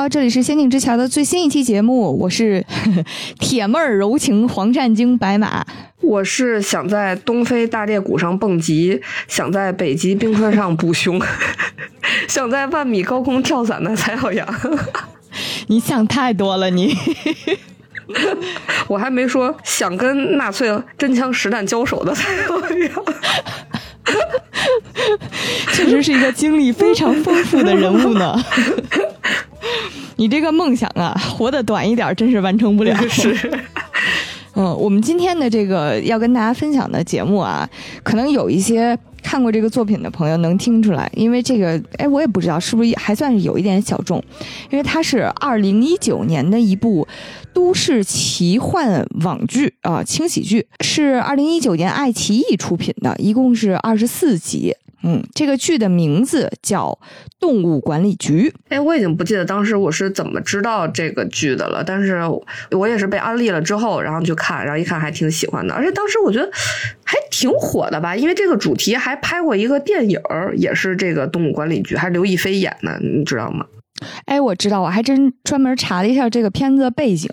好，这里是《仙境之桥》的最新一期节目，我是 铁妹儿柔情黄鳝精白马，我是想在东非大裂谷上蹦极，想在北极冰川上捕熊，想在万米高空跳伞的蔡小阳。你想太多了，你。我还没说想跟纳粹真枪实弹交手的蔡小阳。确实是一个经历非常丰富的人物呢。你这个梦想啊，活得短一点，真是完成不了。是。嗯，我们今天的这个要跟大家分享的节目啊，可能有一些看过这个作品的朋友能听出来，因为这个，哎，我也不知道是不是还算是有一点小众，因为它是二零一九年的一部都市奇幻网剧啊，轻喜剧，是二零一九年爱奇艺出品的，一共是二十四集。嗯，这个剧的名字叫《动物管理局》。哎，我已经不记得当时我是怎么知道这个剧的了，但是我也是被安利了之后，然后去看，然后一看还挺喜欢的，而且当时我觉得还挺火的吧，因为这个主题还拍过一个电影，也是这个动物管理局，还是刘亦菲演的，你知道吗？哎，我知道，我还真专门查了一下这个片子的背景，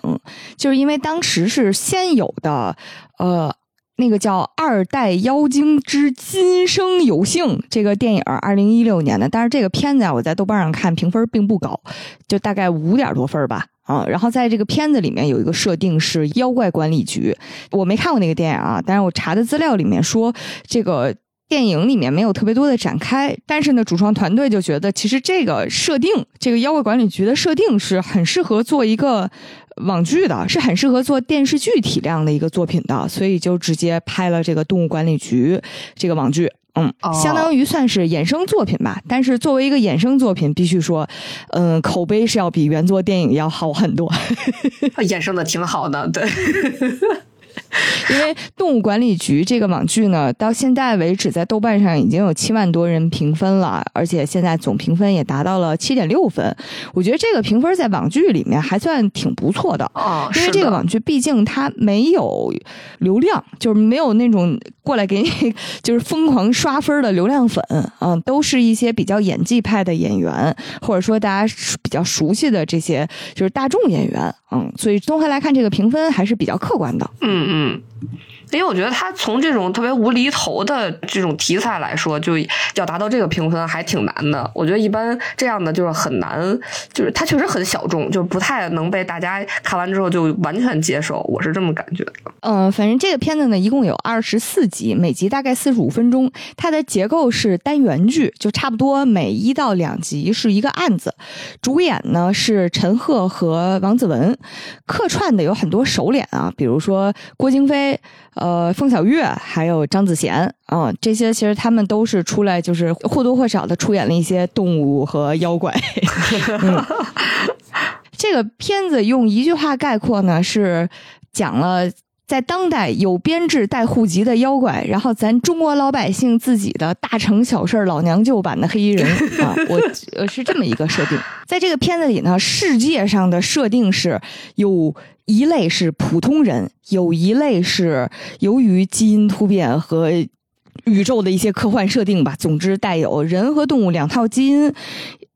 就是因为当时是先有的，呃。那个叫《二代妖精之今生有幸》这个电影，二零一六年的，但是这个片子啊，我在豆瓣上看评分并不高，就大概五点多分吧，啊，然后在这个片子里面有一个设定是妖怪管理局，我没看过那个电影啊，但是我查的资料里面说这个。电影里面没有特别多的展开，但是呢，主创团队就觉得其实这个设定，这个妖怪管理局的设定是很适合做一个网剧的，是很适合做电视剧体量的一个作品的，所以就直接拍了这个动物管理局这个网剧。嗯，相当于算是衍生作品吧。但是作为一个衍生作品，必须说，嗯，口碑是要比原作电影要好很多。衍生的挺好的，对。因为动物管理局这个网剧呢，到现在为止在豆瓣上已经有七万多人评分了，而且现在总评分也达到了七点六分。我觉得这个评分在网剧里面还算挺不错的哦，因为这个网剧毕竟它没有流量，就是没有那种过来给你 就是疯狂刷分的流量粉啊，都是一些比较演技派的演员，或者说大家比较熟悉的这些就是大众演员，嗯，所以综合来看，这个评分还是比较客观的，嗯。嗯。嗯。因为我觉得他从这种特别无厘头的这种题材来说，就要达到这个评分还挺难的。我觉得一般这样的就是很难，就是他确实很小众，就不太能被大家看完之后就完全接受。我是这么感觉的。嗯，反正这个片子呢，一共有二十四集，每集大概四十五分钟。它的结构是单元剧，就差不多每一到两集是一个案子。主演呢是陈赫和王子文，客串的有很多熟脸啊，比如说郭京飞。呃，凤小岳还有张子贤啊，这些其实他们都是出来，就是或多或少的出演了一些动物和妖怪。这个片子用一句话概括呢，是讲了在当代有编制带户籍的妖怪，然后咱中国老百姓自己的大城小事老娘舅版的黑衣人啊，我呃是这么一个设定。在这个片子里呢，世界上的设定是有。一类是普通人，有一类是由于基因突变和宇宙的一些科幻设定吧。总之，带有人和动物两套基因，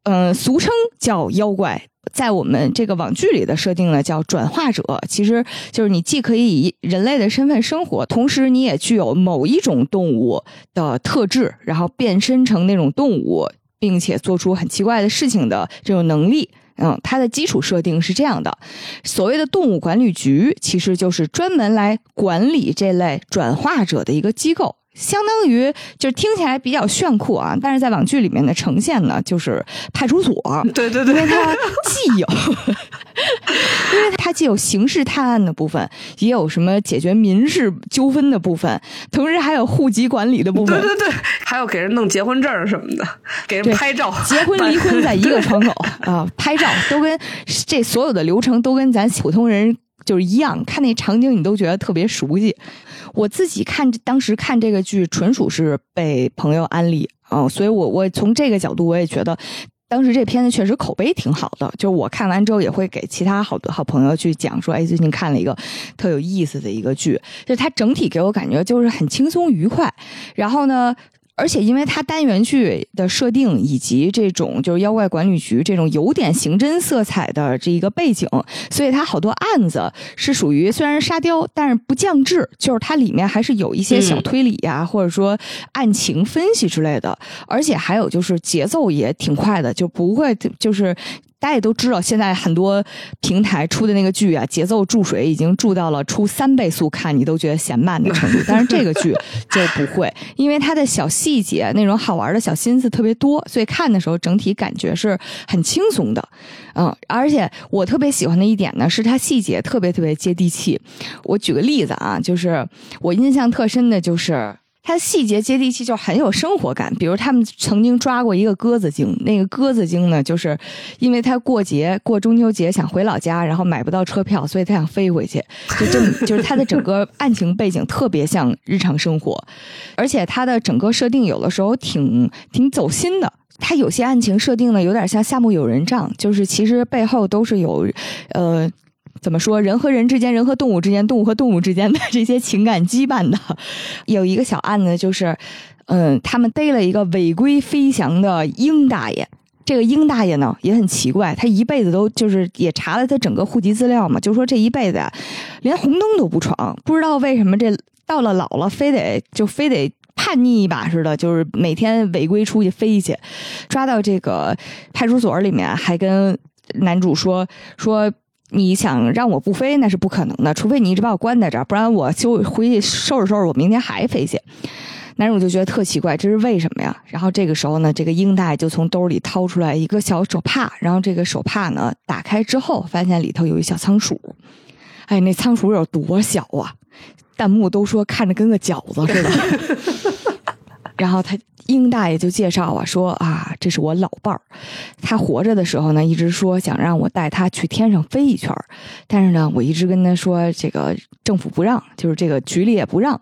嗯，俗称叫妖怪。在我们这个网剧里的设定呢，叫转化者。其实就是你既可以以人类的身份生活，同时你也具有某一种动物的特质，然后变身成那种动物，并且做出很奇怪的事情的这种能力。嗯，它的基础设定是这样的：所谓的动物管理局，其实就是专门来管理这类转化者的一个机构。相当于就是听起来比较炫酷啊，但是在网剧里面的呈现呢，就是派出所。对对对，因为它既有，因为它既有刑事探案的部分，也有什么解决民事纠纷的部分，同时还有户籍管理的部分。对对对，还有给人弄结婚证什么的，给人拍照，结婚离婚在一个窗口啊，拍照都跟这所有的流程都跟咱普通人就是一样，看那场景你都觉得特别熟悉。我自己看当时看这个剧，纯属是被朋友安利啊，所以我我从这个角度，我也觉得当时这片子确实口碑挺好的。就是我看完之后，也会给其他好多好朋友去讲说，哎，最近看了一个特有意思的一个剧，就它整体给我感觉就是很轻松愉快。然后呢。而且因为它单元剧的设定以及这种就是妖怪管理局这种有点刑侦色彩的这一个背景，所以它好多案子是属于虽然沙雕，但是不降智，就是它里面还是有一些小推理呀，或者说案情分析之类的，而且还有就是节奏也挺快的，就不会就是。大家也都知道，现在很多平台出的那个剧啊，节奏注水已经注到了出三倍速看你都觉得嫌慢的程度。但是这个剧就不会，因为它的小细节那种好玩的小心思特别多，所以看的时候整体感觉是很轻松的。嗯，而且我特别喜欢的一点呢，是它细节特别特别接地气。我举个例子啊，就是我印象特深的就是。它细节接地气，就很有生活感。比如他们曾经抓过一个鸽子精，那个鸽子精呢，就是因为他过节过中秋节想回老家，然后买不到车票，所以他想飞回去。就这么，就是他的整个案情背景特别像日常生活，而且他的整个设定有的时候挺挺走心的。他有些案情设定呢，有点像夏目友人帐，就是其实背后都是有，呃。怎么说？人和人之间，人和动物之间，动物和动物之间的这些情感羁绊的，有一个小案子，就是，嗯，他们逮了一个违规飞翔的鹰大爷。这个鹰大爷呢也很奇怪，他一辈子都就是也查了他整个户籍资料嘛，就说这一辈子连红灯都不闯，不知道为什么这到了老了非得就非得叛逆一把似的，就是每天违规出去飞去，抓到这个派出所里面还跟男主说说。你想让我不飞那是不可能的，除非你一直把我关在这儿，不然我就回去收拾收拾，我明天还飞去。男主就觉得特奇怪，这是为什么呀？然后这个时候呢，这个英大就从兜里掏出来一个小手帕，然后这个手帕呢打开之后，发现里头有一小仓鼠。哎，那仓鼠有多小啊？弹幕都说看着跟个饺子似的。然后他。英大爷就介绍啊，说啊，这是我老伴儿，他活着的时候呢，一直说想让我带他去天上飞一圈儿，但是呢，我一直跟他说，这个政府不让，就是这个局里也不让，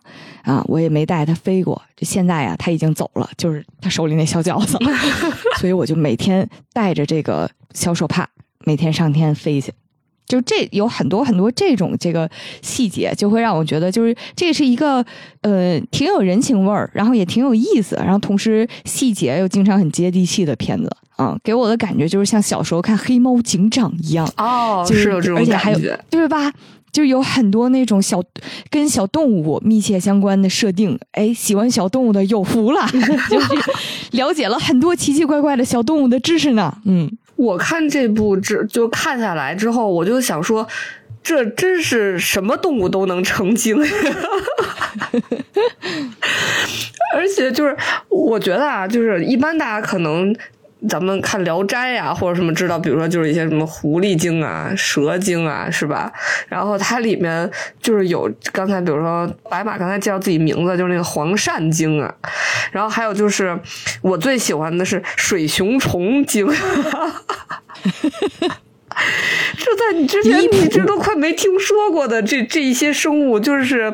啊，我也没带他飞过。这现在啊，他已经走了，就是他手里那小饺子，所以我就每天带着这个小手帕，每天上天飞去。就这有很多很多这种这个细节，就会让我觉得，就是这是一个呃挺有人情味儿，然后也挺有意思，然后同时细节又经常很接地气的片子啊，给我的感觉就是像小时候看《黑猫警长》一样哦，就是有这种感觉，对吧？就有很多那种小跟小动物密切相关的设定，哎，喜欢小动物的有福了，就是了解了很多奇奇怪怪的小动物的知识呢，嗯。我看这部之就看下来之后，我就想说，这真是什么动物都能成精，而且就是我觉得啊，就是一般大家可能。咱们看《聊斋》啊，或者什么知道，比如说就是一些什么狐狸精啊、蛇精啊，是吧？然后它里面就是有刚才，比如说白马刚才介绍自己名字，就是那个黄鳝精啊。然后还有就是我最喜欢的是水熊虫精，这在你之前一直都快没听说过的这这一些生物，就是。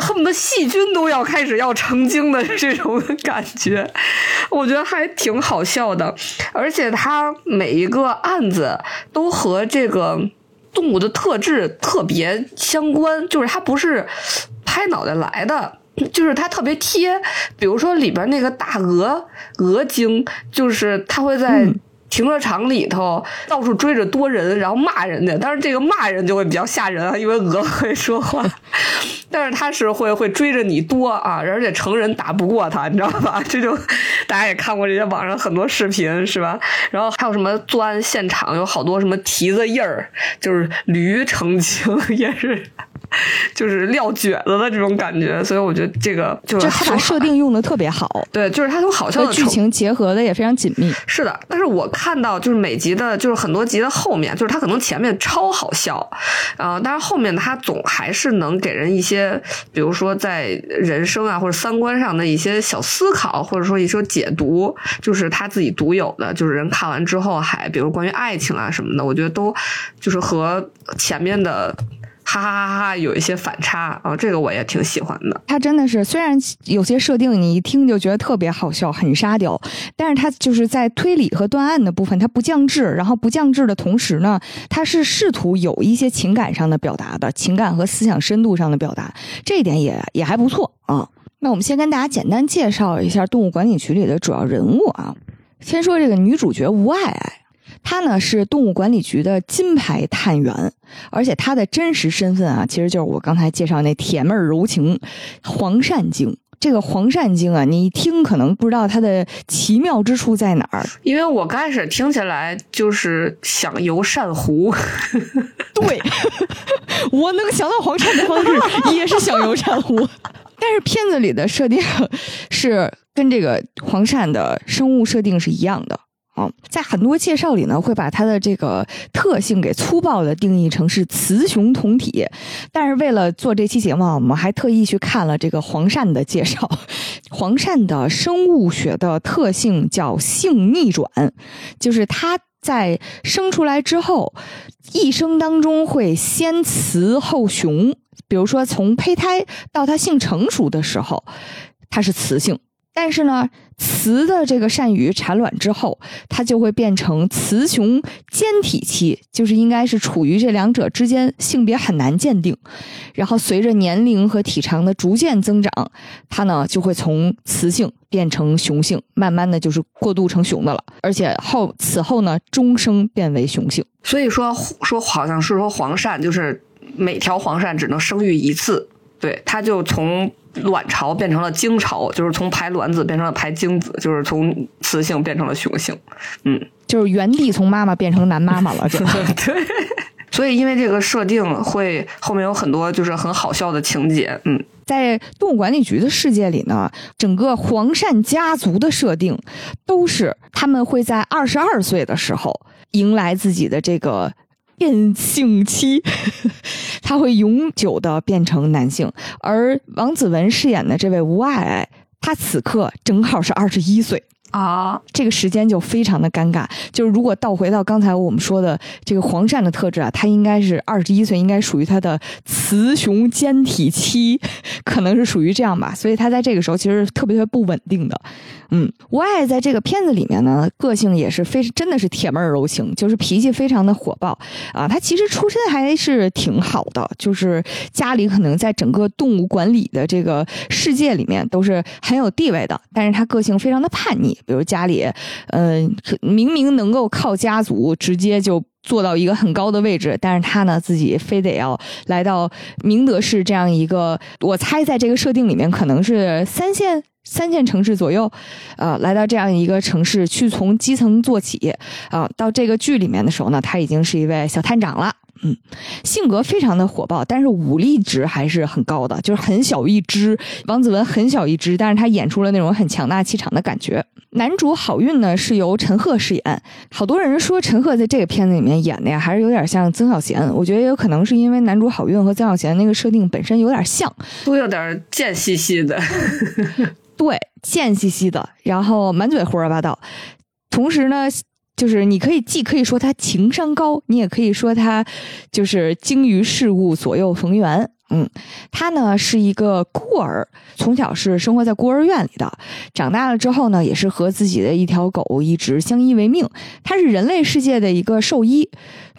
恨不得细菌都要开始要成精的这种感觉，我觉得还挺好笑的。而且它每一个案子都和这个动物的特质特别相关，就是它不是拍脑袋来的，就是它特别贴。比如说里边那个大鹅鹅精，就是它会在。停车场里头到处追着多人，然后骂人家。但是这个骂人就会比较吓人啊，因为鹅会说话。但是他是会会追着你多啊，而且成人打不过他，你知道吧？这就大家也看过这些网上很多视频是吧？然后还有什么作案现场有好多什么蹄子印儿，就是驴成精 也是。就是撂蹶子的这种感觉，所以我觉得这个就是他把设定用的特别好，对，就是他从好笑的剧情结合的也非常紧密。是的，但是我看到就是每集的，就是很多集的后面，就是他可能前面超好笑，啊，但是后面他总还是能给人一些，比如说在人生啊或者三观上的一些小思考，或者说一些解读，就是他自己独有的，就是人看完之后还，比如关于爱情啊什么的，我觉得都就是和前面的。哈哈哈哈！有一些反差啊，这个我也挺喜欢的。它真的是，虽然有些设定你一听就觉得特别好笑，很沙雕，但是它就是在推理和断案的部分，它不降智，然后不降智的同时呢，它是试图有一些情感上的表达的，情感和思想深度上的表达，这一点也也还不错啊。那我们先跟大家简单介绍一下动物管理局里的主要人物啊。先说这个女主角吴爱爱，她呢是动物管理局的金牌探员，而且他的真实身份啊，其实就是我刚才介绍那铁妹儿柔情黄鳝精。这个黄鳝精啊，你一听可能不知道它的奇妙之处在哪儿，因为我刚开始听起来就是想游鳝湖。对，我能想到黄鳝的方式也是想游鳝湖。但是片子里的设定是跟这个黄鳝的生物设定是一样的啊，在很多介绍里呢，会把它的这个特性给粗暴的定义成是雌雄同体。但是为了做这期节目，我们还特意去看了这个黄鳝的介绍。黄鳝的生物学的特性叫性逆转，就是它在生出来之后，一生当中会先雌后雄。比如说，从胚胎到它性成熟的时候，它是雌性，但是呢，雌的这个鳝鱼产卵之后，它就会变成雌雄兼体期，就是应该是处于这两者之间，性别很难鉴定。然后随着年龄和体长的逐渐增长，它呢就会从雌性变成雄性，慢慢的就是过渡成雄的了，而且后此后呢，终生变为雄性。所以说说好像是说黄鳝就是。每条黄鳝只能生育一次，对，它就从卵巢变成了精巢，就是从排卵子变成了排精子，就是从雌性变成了雄性，嗯，就是原地从妈妈变成男妈妈了，对。所以因为这个设定，会后面有很多就是很好笑的情节，嗯，在动物管理局的世界里呢，整个黄鳝家族的设定都是他们会在二十二岁的时候迎来自己的这个。变性期，他会永久的变成男性，而王子文饰演的这位吴爱爱，他此刻正好是二十一岁。啊，这个时间就非常的尴尬。就是如果倒回到刚才我们说的这个黄鳝的特质啊，它应该是二十一岁，应该属于它的雌雄兼体期，可能是属于这样吧。所以它在这个时候其实特别特别不稳定的。嗯，吴爱在这个片子里面呢，个性也是非真的是铁妹柔情，就是脾气非常的火爆啊。他其实出身还是挺好的，就是家里可能在整个动物管理的这个世界里面都是很有地位的，但是他个性非常的叛逆。比如家里，嗯，明明能够靠家族直接就做到一个很高的位置，但是他呢自己非得要来到明德市这样一个，我猜在这个设定里面可能是三线三线城市左右，呃，来到这样一个城市去从基层做起，啊，到这个剧里面的时候呢，他已经是一位小探长了。嗯，性格非常的火爆，但是武力值还是很高的，就是很小一只。王子文很小一只，但是他演出了那种很强大气场的感觉。男主好运呢是由陈赫饰演，好多人说陈赫在这个片子里面演的呀，还是有点像曾小贤。我觉得也有可能是因为男主好运和曾小贤那个设定本身有点像，都有点贱兮兮的。对，贱兮兮的，然后满嘴胡说八道，同时呢。就是你可以既可以说他情商高，你也可以说他就是精于事物，左右逢源。嗯，他呢是一个孤儿，从小是生活在孤儿院里的，长大了之后呢，也是和自己的一条狗一直相依为命。他是人类世界的一个兽医。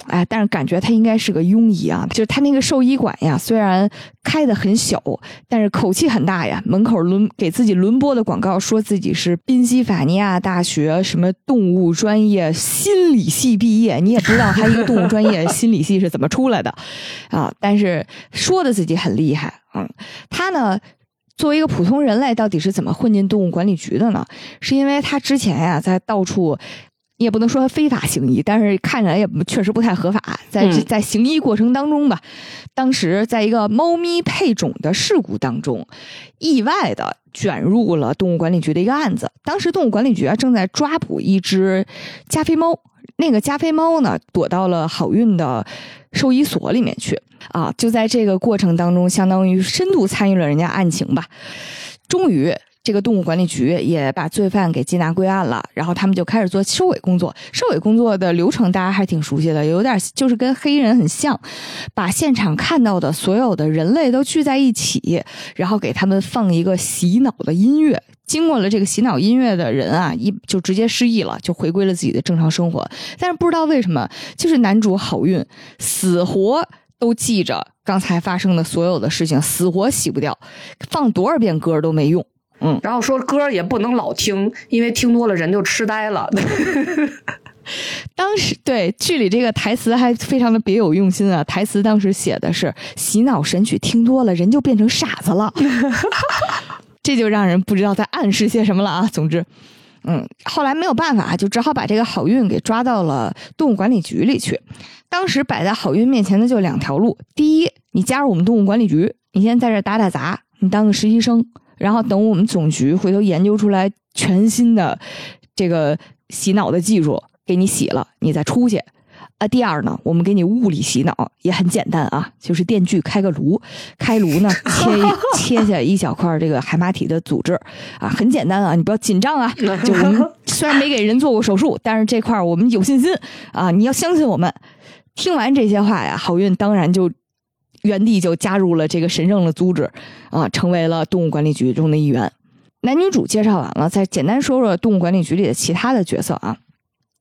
哎，但是感觉他应该是个庸医啊！就是他那个兽医馆呀，虽然开的很小，但是口气很大呀。门口轮给自己轮播的广告，说自己是宾夕法尼亚大学什么动物专业心理系毕业，你也不知道他一个动物专业心理系是怎么出来的啊！但是说的自己很厉害，嗯，他呢，作为一个普通人类，到底是怎么混进动物管理局的呢？是因为他之前呀，在到处。你也不能说非法行医，但是看起来也确实不太合法。在在行医过程当中吧，当时在一个猫咪配种的事故当中，意外的卷入了动物管理局的一个案子。当时动物管理局啊正在抓捕一只加菲猫，那个加菲猫呢躲到了好运的兽医所里面去啊。就在这个过程当中，相当于深度参与了人家案情吧。终于。这个动物管理局也把罪犯给缉拿归案了，然后他们就开始做收尾工作。收尾工作的流程大家还挺熟悉的，有点就是跟黑衣人很像，把现场看到的所有的人类都聚在一起，然后给他们放一个洗脑的音乐。经过了这个洗脑音乐的人啊，一就直接失忆了，就回归了自己的正常生活。但是不知道为什么，就是男主好运死活。都记着刚才发生的所有的事情，死活洗不掉，放多少遍歌都没用。嗯，然后说歌也不能老听，因为听多了人就痴呆了。当时对剧里这个台词还非常的别有用心啊，台词当时写的是洗脑神曲听多了人就变成傻子了，这就让人不知道在暗示些什么了啊。总之，嗯，后来没有办法，就只好把这个好运给抓到了动物管理局里去。当时摆在好运面前的就两条路：第一，你加入我们动物管理局，你先在这打打杂，你当个实习生，然后等我们总局回头研究出来全新的这个洗脑的技术，给你洗了，你再出去。啊，第二呢，我们给你物理洗脑也很简单啊，就是电锯开个颅，开颅呢 切切下一小块这个海马体的组织啊，很简单啊，你不要紧张啊。就我们虽然没给人做过手术，但是这块我们有信心啊，你要相信我们。听完这些话呀，好运当然就原地就加入了这个神圣的组织啊，成为了动物管理局中的一员。男女主介绍完了，再简单说说动物管理局里的其他的角色啊。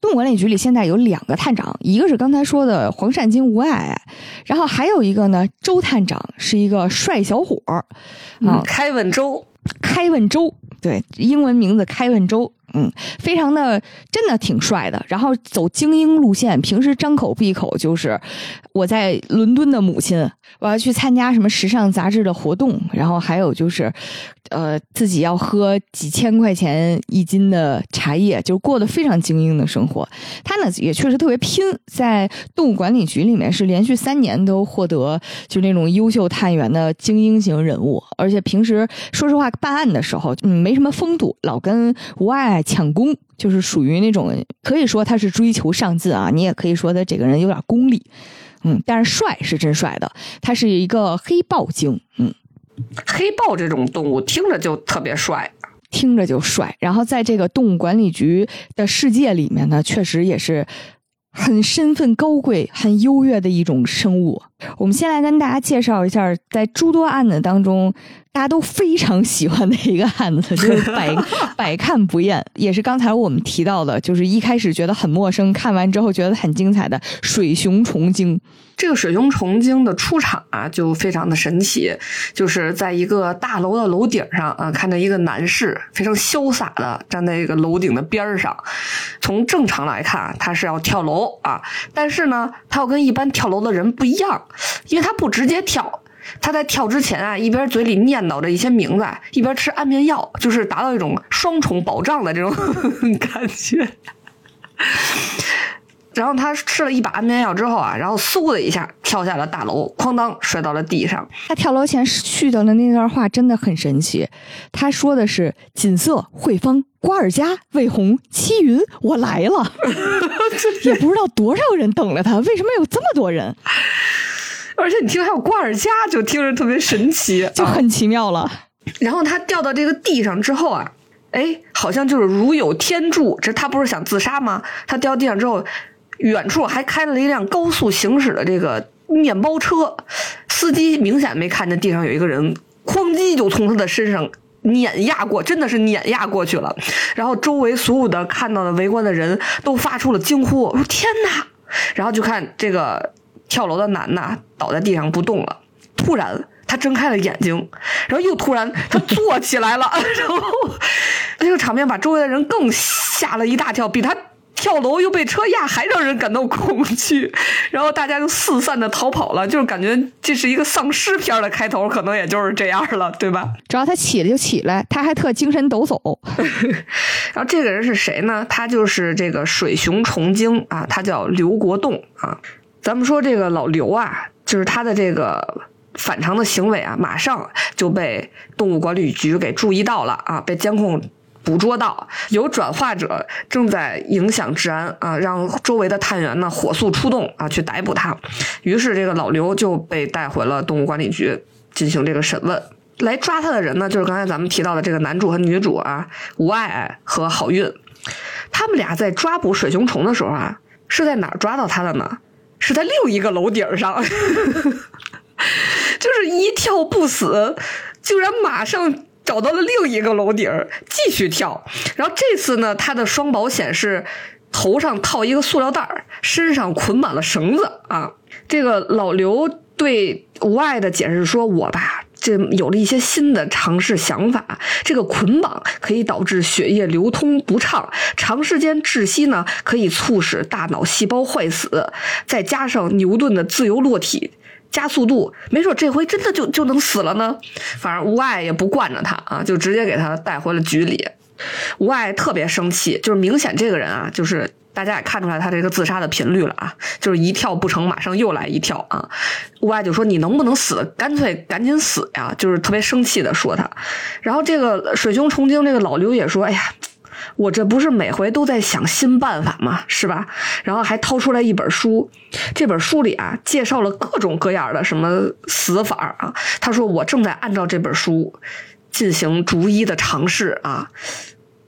动物管理局里现在有两个探长，一个是刚才说的黄善金吴爱爱，然后还有一个呢，周探长是一个帅小伙儿啊，开文周，开文周，对，英文名字开文周。嗯，非常的，真的挺帅的。然后走精英路线，平时张口闭口就是我在伦敦的母亲，我要去参加什么时尚杂志的活动。然后还有就是，呃，自己要喝几千块钱一斤的茶叶，就过得非常精英的生活。他呢也确实特别拼，在动物管理局里面是连续三年都获得就那种优秀探员的精英型人物。而且平时说实话办案的时候，嗯，没什么风度，老跟吴爱。抢功就是属于那种，可以说他是追求上进啊，你也可以说他这个人有点功利，嗯，但是帅是真帅的，他是一个黑豹精，嗯，黑豹这种动物听着就特别帅，听着就帅，然后在这个动物管理局的世界里面呢，确实也是很身份高贵、很优越的一种生物。我们先来跟大家介绍一下，在诸多案子当中。大家都非常喜欢的一个案子，就是百百看不厌，也是刚才我们提到的，就是一开始觉得很陌生，看完之后觉得很精彩的水熊虫精。这个水熊虫精的出场啊，就非常的神奇，就是在一个大楼的楼顶上啊，看到一个男士非常潇洒的站在一个楼顶的边上。从正常来看，他是要跳楼啊，但是呢，他要跟一般跳楼的人不一样，因为他不直接跳。他在跳之前啊，一边嘴里念叨着一些名字，一边吃安眠药，就是达到一种双重保障的这种 感觉。然后他吃了一把安眠药之后啊，然后嗖的一下跳下了大楼，哐当摔到了地上。他跳楼前絮叨的那段话真的很神奇，他说的是“锦瑟、慧芳、瓜尔佳、魏红、七云，我来了”，也不知道多少人等了他，为什么有这么多人？而且你听还有瓜尔佳，就听着特别神奇，就很奇妙了。然后他掉到这个地上之后啊，哎，好像就是如有天助。这他不是想自杀吗？他掉地上之后，远处还开了一辆高速行驶的这个面包车，司机明显没看见地上有一个人，哐叽就从他的身上碾压过，真的是碾压过去了。然后周围所有的看到的围观的人都发出了惊呼：“说天哪！”然后就看这个。跳楼的男的倒在地上不动了，突然他睁开了眼睛，然后又突然他坐起来了，然后这个场面把周围的人更吓了一大跳，比他跳楼又被车压还让人感到恐惧，然后大家就四散的逃跑了，就是感觉这是一个丧尸片的开头，可能也就是这样了，对吧？只要他起来就起来，他还特精神抖擞。然后这个人是谁呢？他就是这个水熊虫精啊，他叫刘国栋啊。咱们说这个老刘啊，就是他的这个反常的行为啊，马上就被动物管理局给注意到了啊，被监控捕捉到，有转化者正在影响治安啊，让周围的探员呢火速出动啊，去逮捕他。于是这个老刘就被带回了动物管理局进行这个审问。来抓他的人呢，就是刚才咱们提到的这个男主和女主啊，吴爱爱和好运，他们俩在抓捕水熊虫的时候啊，是在哪儿抓到他的呢？是在另一个楼顶上，就是一跳不死，竟然马上找到了另一个楼顶继续跳。然后这次呢，他的双保险是头上套一个塑料袋身上捆满了绳子啊。这个老刘对无爱的解释说：“我吧，这有了一些新的尝试想法。这个捆绑可以导致血液流通不畅，长时间窒息呢，可以促使大脑细胞坏死。再加上牛顿的自由落体加速度，没准这回真的就就能死了呢。反正无爱也不惯着他啊，就直接给他带回了局里。无爱特别生气，就是明显这个人啊，就是。”大家也看出来他这个自杀的频率了啊，就是一跳不成，马上又来一跳啊。乌爱就说：“你能不能死？干脆赶紧死呀！”就是特别生气的说他。然后这个水熊崇经这个老刘也说：“哎呀，我这不是每回都在想新办法吗？是吧？”然后还掏出来一本书，这本书里啊介绍了各种各样的什么死法啊。他说：“我正在按照这本书进行逐一的尝试啊。”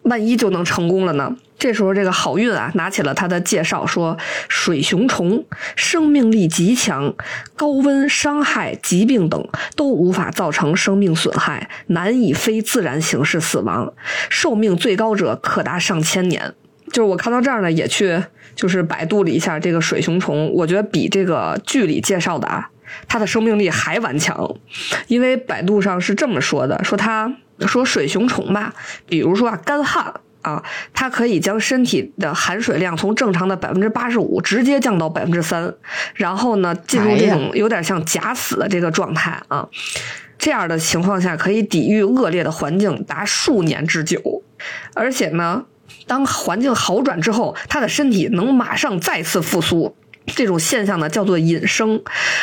万一就能成功了呢？这时候，这个好运啊，拿起了他的介绍，说：水熊虫生命力极强，高温、伤害、疾病等都无法造成生命损害，难以非自然形式死亡，寿命最高者可达上千年。就是我看到这儿呢，也去就是百度了一下这个水熊虫，我觉得比这个剧里介绍的啊，它的生命力还顽强，因为百度上是这么说的：说它。说水熊虫吧，比如说啊，干旱啊，它可以将身体的含水量从正常的百分之八十五直接降到百分之三，然后呢，进入这种有点像假死的这个状态啊。这样的情况下，可以抵御恶劣的环境达数年之久，而且呢，当环境好转之后，它的身体能马上再次复苏。这种现象呢叫做隐生，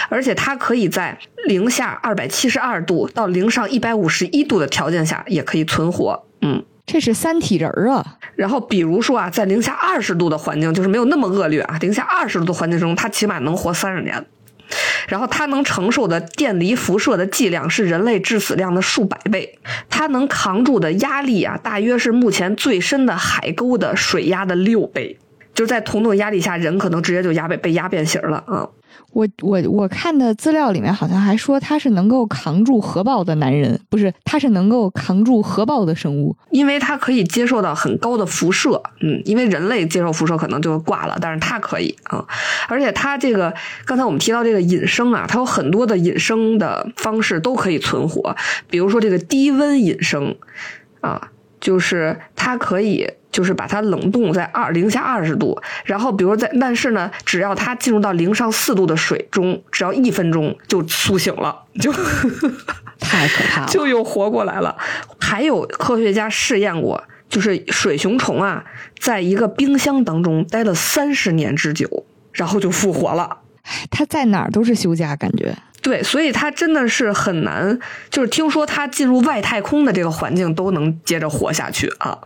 而且它可以在零下二百七十二度到零上一百五十一度的条件下也可以存活。嗯，这是三体人啊。然后比如说啊，在零下二十度的环境，就是没有那么恶劣啊，零下二十度的环境中，它起码能活三十年。然后它能承受的电离辐射的剂量是人类致死量的数百倍，它能扛住的压力啊，大约是目前最深的海沟的水压的六倍。就是在同等压力下，人可能直接就压被被压变形了啊！我我我看的资料里面好像还说他是能够扛住核爆的男人，不是，他是能够扛住核爆的生物，因为他可以接受到很高的辐射。嗯，因为人类接受辐射可能就挂了，但是他可以啊！而且他这个刚才我们提到这个隐生啊，它有很多的隐生的方式都可以存活，比如说这个低温隐生啊，就是它可以。就是把它冷冻在二零下二十度，然后比如在，但是呢，只要它进入到零上四度的水中，只要一分钟就苏醒了，就 太可怕了，就又活过来了。还有科学家试验过，就是水熊虫啊，在一个冰箱当中待了三十年之久，然后就复活了。它在哪儿都是休假，感觉。对，所以他真的是很难。就是听说他进入外太空的这个环境都能接着活下去啊，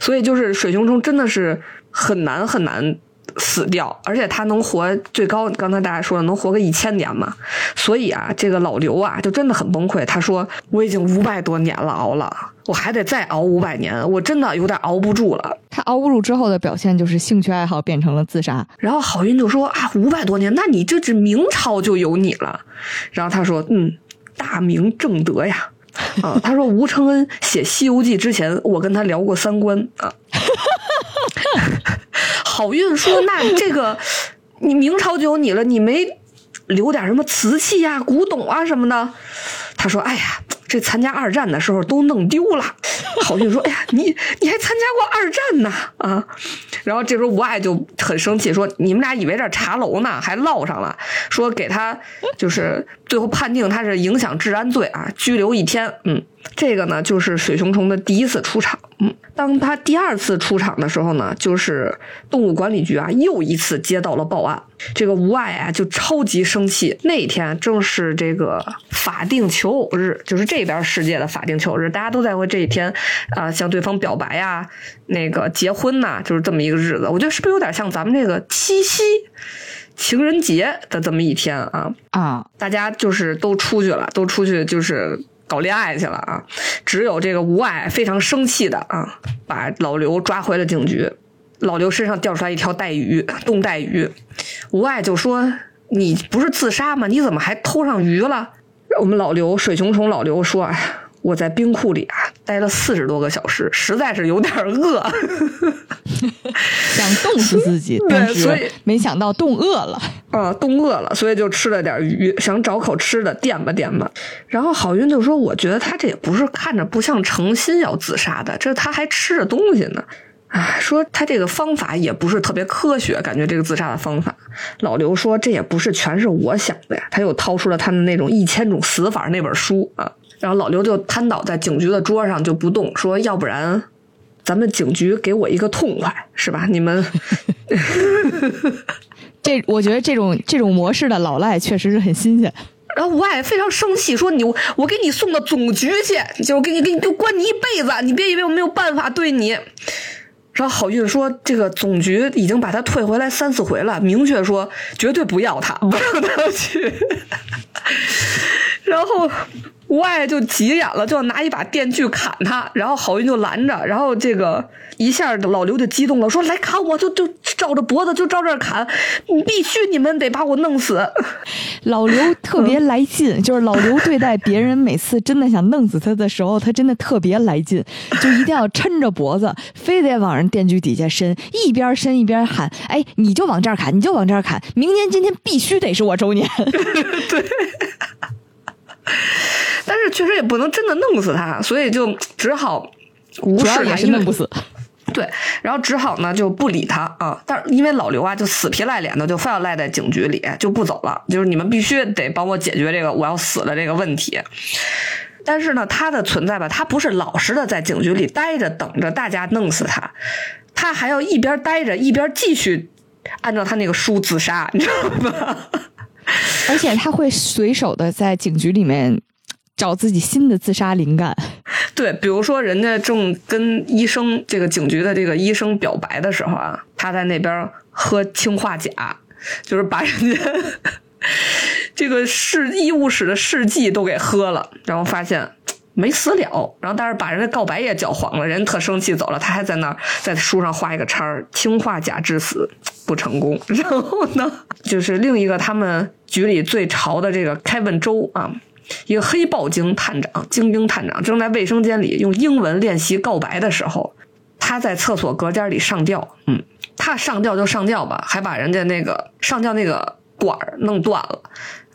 所以就是水熊虫真的是很难很难死掉，而且它能活最高，刚才大家说了能活个一千年嘛。所以啊，这个老刘啊就真的很崩溃。他说：“我已经五百多年了，熬了，我还得再熬五百年，我真的有点熬不住了。”他熬不住之后的表现就是兴趣爱好变成了自杀。然后郝云就说：“啊，五百多年，那你这是明朝就有你了。”然后他说：“嗯，大明正德呀，啊，他说吴承恩写《西游记》之前，我跟他聊过三观啊。”郝运说：“那这个你明朝就有你了，你没留点什么瓷器呀、古董啊什么的？”他说：“哎呀。”这参加二战的时候都弄丢了，好运说：“哎呀，你你还参加过二战呢啊？”然后这时候吴爱就很生气，说：“你们俩以为这茶楼呢，还唠上了，说给他就是最后判定他是影响治安罪啊，拘留一天。”嗯。这个呢，就是水熊虫的第一次出场。嗯，当他第二次出场的时候呢，就是动物管理局啊，又一次接到了报案。这个吴爱啊，就超级生气。那一天正是这个法定求偶日，就是这边世界的法定求偶日，大家都在为这一天啊向对方表白呀，那个结婚呐，就是这么一个日子。我觉得是不是有点像咱们这个七夕情人节的这么一天啊？啊，大家就是都出去了，都出去就是。搞恋爱去了啊！只有这个吴爱非常生气的啊，把老刘抓回了警局。老刘身上掉出来一条带鱼，冻带鱼。吴爱就说：“你不是自杀吗？你怎么还偷上鱼了？”我们老刘水熊虫老刘说：“我在冰库里啊待了四十多个小时，实在是有点饿，想冻死自己，所以没想到冻饿了。”啊，冻饿了，所以就吃了点鱼，想找口吃的垫吧垫吧。然后郝云就说：“我觉得他这也不是看着不像诚心要自杀的，这他还吃着东西呢。”啊，说他这个方法也不是特别科学，感觉这个自杀的方法。老刘说：“这也不是全是我想的呀。”他又掏出了他的那种《一千种死法》那本书啊。然后老刘就瘫倒在警局的桌上就不动，说：“要不然，咱们警局给我一个痛快，是吧？你们。”这我觉得这种这种模式的老赖确实是很新鲜。然后吴爱非常生气，说：“你我给你送到总局去，就给你给你就关你一辈子，你别以为我没有办法对你。”然后郝运说：“这个总局已经把他退回来三四回了，明确说绝对不要他，不让他去。”然后。吴爱就急眼了，就要拿一把电锯砍他，然后郝云就拦着，然后这个一下老刘就激动了，说：“来砍我，就就照着脖子就照这儿砍，你必须你们得把我弄死。”老刘特别来劲，就是老刘对待别人每次真的想弄死他的时候，他真的特别来劲，就一定要抻着脖子，非得往人电锯底下伸，一边伸一边喊：“哎，你就往这儿砍，你就往这儿砍，明年今天必须得是我周年。”对。但是确实也不能真的弄死他，所以就只好无视他，弄不死。对，然后只好呢就不理他啊。但是因为老刘啊，就死皮赖脸的，就非要赖在警局里，就不走了。就是你们必须得帮我解决这个我要死的这个问题。但是呢，他的存在吧，他不是老实的在警局里待着等着大家弄死他，他还要一边待着一边继续按照他那个书自杀，你知道吗？而且他会随手的在警局里面找自己新的自杀灵感。对，比如说人家正跟医生这个警局的这个医生表白的时候啊，他在那边喝氰化钾，就是把人家这个试医务室的试剂都给喝了，然后发现没死了，然后但是把人家告白也搅黄了，人特生气走了，他还在那在书上画一个叉儿，氰化钾致死。不成功，然后呢，就是另一个他们局里最潮的这个凯文周啊，一个黑豹精探长、精英探长，正在卫生间里用英文练习告白的时候，他在厕所隔间里上吊，嗯，他上吊就上吊吧，还把人家那个上吊那个管儿弄断了，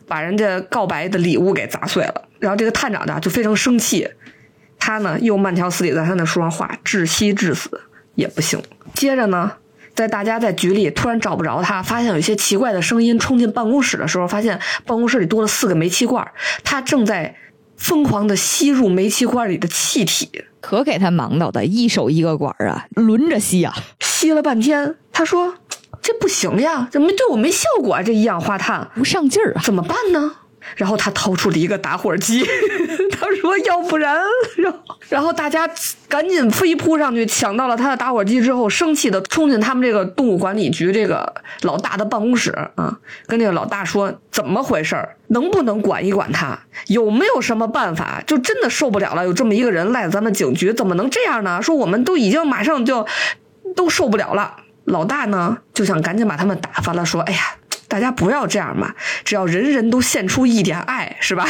把人家告白的礼物给砸碎了，然后这个探长呢就非常生气，他呢又慢条斯理在他那书上画窒息致死也不行，接着呢。在大家在局里突然找不着他，发现有一些奇怪的声音，冲进办公室的时候，发现办公室里多了四个煤气罐，他正在疯狂的吸入煤气罐里的气体，可给他忙到的，一手一个管啊，轮着吸啊，吸了半天，他说这不行呀，怎么对我没效果啊？这一氧化碳不上劲儿啊，怎么办呢？然后他掏出了一个打火机，他说：“要不然……”然后，然后大家赶紧飞扑上去抢到了他的打火机之后，生气的冲进他们这个动物管理局这个老大的办公室啊，跟那个老大说：“怎么回事能不能管一管他？有没有什么办法？就真的受不了了，有这么一个人赖在咱们警局，怎么能这样呢？说我们都已经马上就都受不了了。”老大呢就想赶紧把他们打发了，说：“哎呀。”大家不要这样嘛！只要人人都献出一点爱，是吧？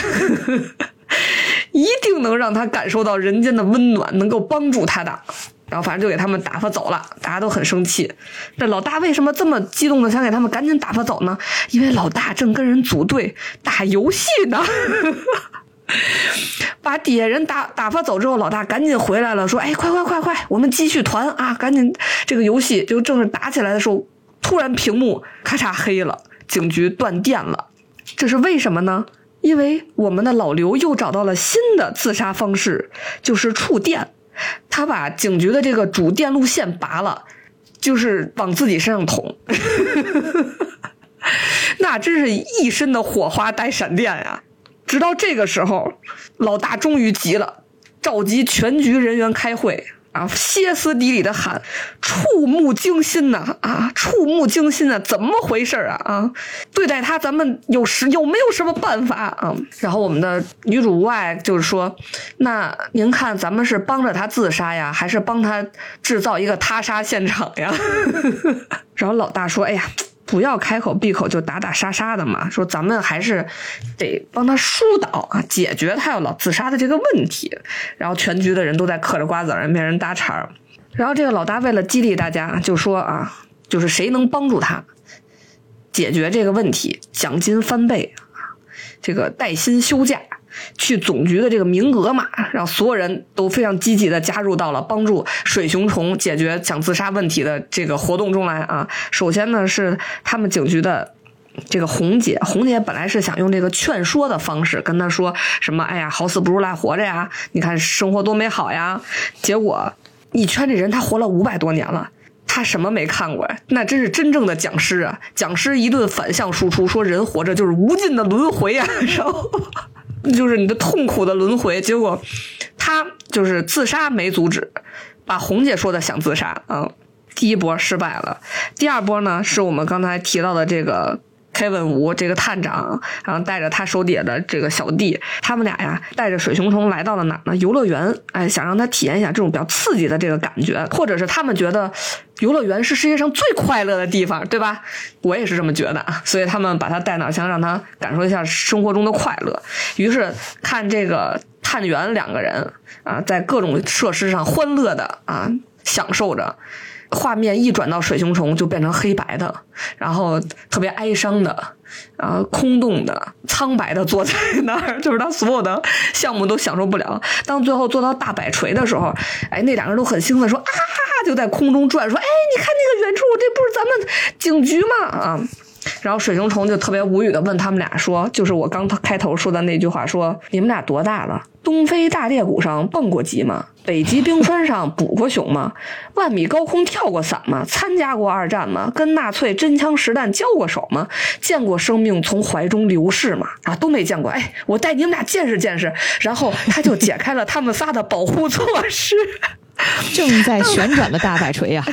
一定能让他感受到人间的温暖，能够帮助他的。然后反正就给他们打发走了，大家都很生气。这老大为什么这么激动的想给他们赶紧打发走呢？因为老大正跟人组队打游戏呢。把底下人打打发走之后，老大赶紧回来了，说：“哎，快快快快，我们继续团啊！赶紧，这个游戏就正是打起来的时候，突然屏幕咔嚓黑了。”警局断电了，这是为什么呢？因为我们的老刘又找到了新的自杀方式，就是触电。他把警局的这个主电路线拔了，就是往自己身上捅。那真是一身的火花带闪电呀！直到这个时候，老大终于急了，召集全局人员开会。啊！歇斯底里的喊，触目惊心呐！啊，触目惊心啊！怎么回事啊？啊，对待他，咱们有时有没有什么办法啊？然后我们的女主外就是说，那您看，咱们是帮着他自杀呀，还是帮他制造一个他杀现场呀？然后老大说，哎呀。不要开口闭口就打打杀杀的嘛，说咱们还是得帮他疏导啊，解决他要老自杀的这个问题。然后全局的人都在嗑着瓜子儿，没人搭茬儿。然后这个老大为了激励大家，就说啊，就是谁能帮助他，解决这个问题，奖金翻倍，这个带薪休假。去总局的这个名额嘛，让所有人都非常积极的加入到了帮助水熊虫解决想自杀问题的这个活动中来啊。首先呢是他们警局的这个红姐，红姐本来是想用这个劝说的方式跟他说什么，哎呀，好死不如赖活着呀，你看生活多美好呀。结果一圈这人他活了五百多年了，他什么没看过呀？那真是真正的讲师啊！讲师一顿反向输出，说人活着就是无尽的轮回啊，然后。就是你的痛苦的轮回，结果他就是自杀没阻止，把红姐说的想自杀啊，第一波失败了，第二波呢是我们刚才提到的这个。Kevin 吴这个探长，然后带着他手底下的这个小弟，他们俩呀，带着水熊虫来到了哪呢？游乐园，哎，想让他体验一下这种比较刺激的这个感觉，或者是他们觉得游乐园是世界上最快乐的地方，对吧？我也是这么觉得啊，所以他们把他带哪，想让他感受一下生活中的快乐。于是看这个探员两个人啊，在各种设施上欢乐的啊，享受着。画面一转到水熊虫，就变成黑白的，然后特别哀伤的，啊，空洞的、苍白的坐在那儿，就是他所有的项目都享受不了。当最后做到大摆锤的时候，哎，那两个人都很兴奋，说啊，就在空中转，说，哎，你看那个远处，这不是咱们警局吗？啊。然后水熊虫就特别无语的问他们俩说：“就是我刚开头说的那句话，说你们俩多大了？东非大裂谷上蹦过极吗？北极冰川上捕过熊吗？万米高空跳过伞吗？参加过二战吗？跟纳粹真枪实弹交过手吗？见过生命从怀中流逝吗？啊，都没见过。哎，我带你们俩见识见识。然后他就解开了他们仨的保护措施。” 正在旋转的大摆锤呀！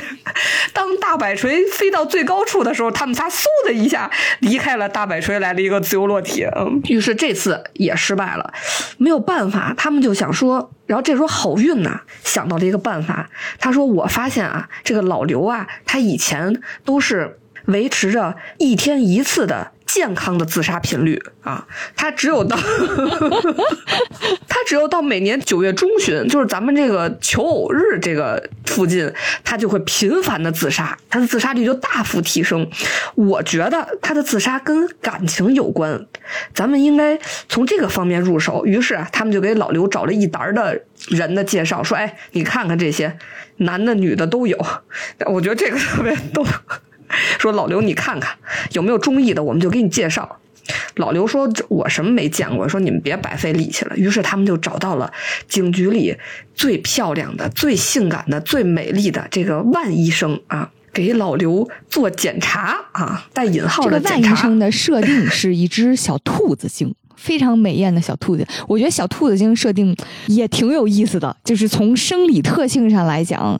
当大摆锤飞到最高处的时候，他们仨嗖的一下离开了大摆锤，来了一个自由落体。嗯，于是这次也失败了，没有办法，他们就想说，然后这时候好运呐想到了一个办法，他说：“我发现啊，这个老刘啊，他以前都是维持着一天一次的。”健康的自杀频率啊，他只有到，他只有到每年九月中旬，就是咱们这个求偶日这个附近，他就会频繁的自杀，他的自杀率就大幅提升。我觉得他的自杀跟感情有关，咱们应该从这个方面入手。于是他们就给老刘找了一沓的人的介绍，说：“哎，你看看这些，男的女的都有。”我觉得这个特别逗。说老刘，你看看有没有中意的，我们就给你介绍。老刘说：“我什么没见过。”说你们别白费力气了。于是他们就找到了警局里最漂亮的、最性感的、最美丽的这个万医生啊，给老刘做检查啊，带引号的检查。这个万医生的设定是一只小兔子精，非常美艳的小兔子。我觉得小兔子精设定也挺有意思的，就是从生理特性上来讲，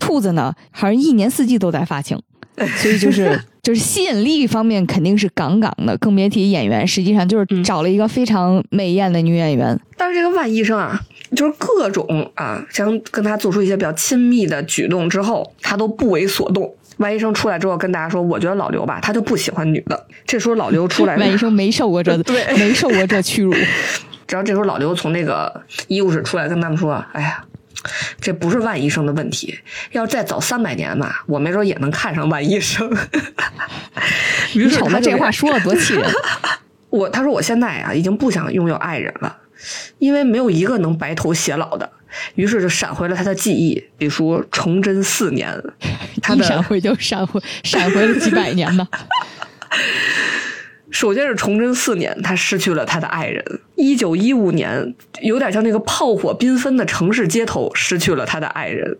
兔子呢好像一年四季都在发情。所以就是 就是吸引力方面肯定是杠杠的，更别提演员，实际上就是找了一个非常美艳的女演员。但是这个万医生啊，就是各种啊，想跟他做出一些比较亲密的举动之后，他都不为所动。万医生出来之后跟大家说：“我觉得老刘吧，他就不喜欢女的。”这时候老刘出来，万医生没受过这 对，没受过这屈辱。然后这时候老刘从那个医务室出来跟他们说：“哎呀。”这不是万医生的问题，要再早三百年嘛，我没准也能看上万医生。于是他这话说的多气人。我他说我现在啊，已经不想拥有爱人了，因为没有一个能白头偕老的。于是就闪回了他的记忆，比如说崇祯四年，他一闪回就闪回，闪回了几百年呢。首先是崇祯四年，他失去了他的爱人。一九一五年，有点像那个炮火缤纷的城市街头，失去了他的爱人。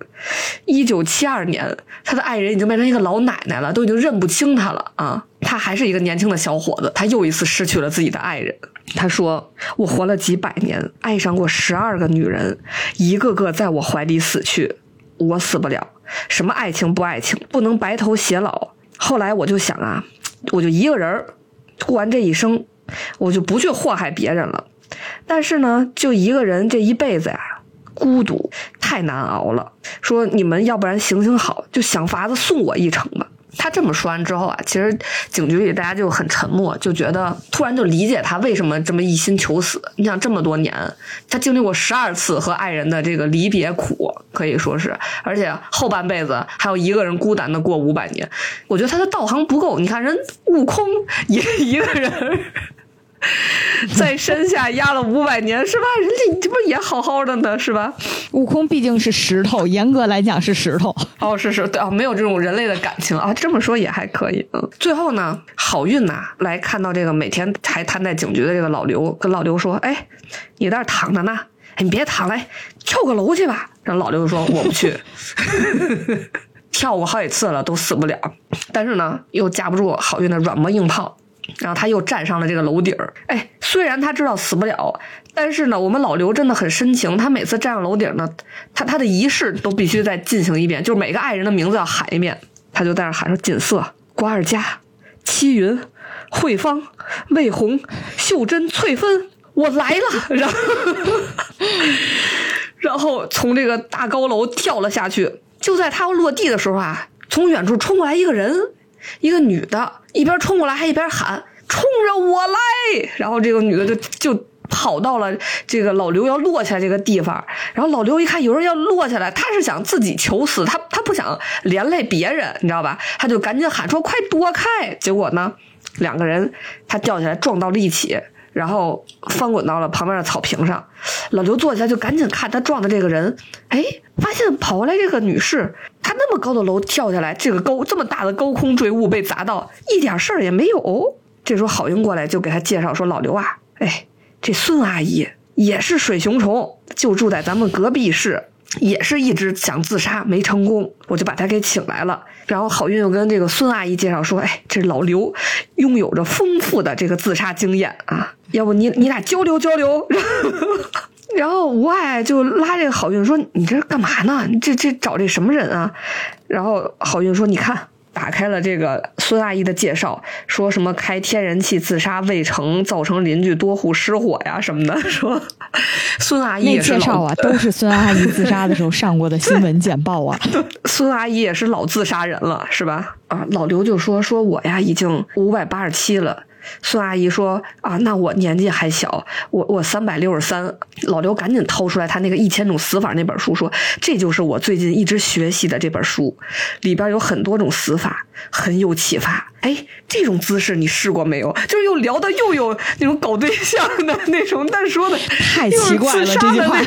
一九七二年，他的爱人已经变成一个老奶奶了，都已经认不清他了啊！他还是一个年轻的小伙子，他又一次失去了自己的爱人。他说：“我活了几百年，爱上过十二个女人，一个个在我怀里死去，我死不了。什么爱情不爱情，不能白头偕老。后来我就想啊，我就一个人儿。”过完这一生，我就不去祸害别人了。但是呢，就一个人这一辈子呀，孤独太难熬了。说你们要不然行行好，就想法子送我一程吧。他这么说完之后啊，其实警局里大家就很沉默，就觉得突然就理解他为什么这么一心求死。你想这么多年，他经历过十二次和爱人的这个离别苦，可以说是，而且后半辈子还有一个人孤单的过五百年。我觉得他的道行不够。你看人悟空也 一个人。在山下压了五百年，是吧？人家这不也好好的呢，是吧？悟空毕竟是石头，严格来讲是石头。哦，是是，对啊，没有这种人类的感情啊。这么说也还可以。嗯，最后呢，好运呐，来看到这个每天还瘫在警局的这个老刘，跟老刘说：“哎，你在这躺着呢，哎，你别躺了，跳个楼去吧。”然后老刘说：“ 我不去，跳过好几次了，都死不了。但是呢，又架不住好运的软磨硬泡。”然后他又站上了这个楼顶儿，哎，虽然他知道死不了，但是呢，我们老刘真的很深情。他每次站上楼顶呢，他他的仪式都必须再进行一遍，就是每个爱人的名字要喊一遍，他就在那喊说：锦瑟、瓜尔佳、七云、慧芳、魏红、秀珍、翠芬，我来了。然后，然后从这个大高楼跳了下去。就在他要落地的时候啊，从远处冲过来一个人。一个女的，一边冲过来还一边喊：“冲着我来！”然后这个女的就就跑到了这个老刘要落下这个地方。然后老刘一看有人要落下来，他是想自己求死，他他不想连累别人，你知道吧？他就赶紧喊说：“快躲开！”结果呢，两个人他掉下来撞到了一起。然后翻滚到了旁边的草坪上，老刘坐下就赶紧看他撞的这个人，哎，发现跑过来这个女士，她那么高的楼跳下来，这个高这么大的高空坠物被砸到，一点事儿也没有。这时候郝云过来就给他介绍说：“老刘啊，哎，这孙阿姨也是水熊虫，就住在咱们隔壁市。”也是一直想自杀没成功，我就把他给请来了。然后好运又跟这个孙阿姨介绍说：“哎，这老刘拥有着丰富的这个自杀经验啊，要不你你俩交流交流。”然后吴爱就拉这个好运说：“你这干嘛呢？这这找这什么人啊？”然后好运说：“你看。”打开了这个孙阿姨的介绍，说什么开天然气自杀未成，造成邻居多户失火呀什么的。说孙阿姨那介绍啊，都是孙阿姨自杀的时候上过的新闻简报啊。孙阿姨也是老自杀人了，是吧？啊，老刘就说说我呀，已经五百八十七了。孙阿姨说：“啊，那我年纪还小，我我三百六十三。”老刘赶紧掏出来他那个《一千种死法》那本书，说：“这就是我最近一直学习的这本书，里边有很多种死法，很有启发。哎，这种姿势你试过没有？就是又聊的又有那种搞对象的那种，但说的太奇怪了这句话。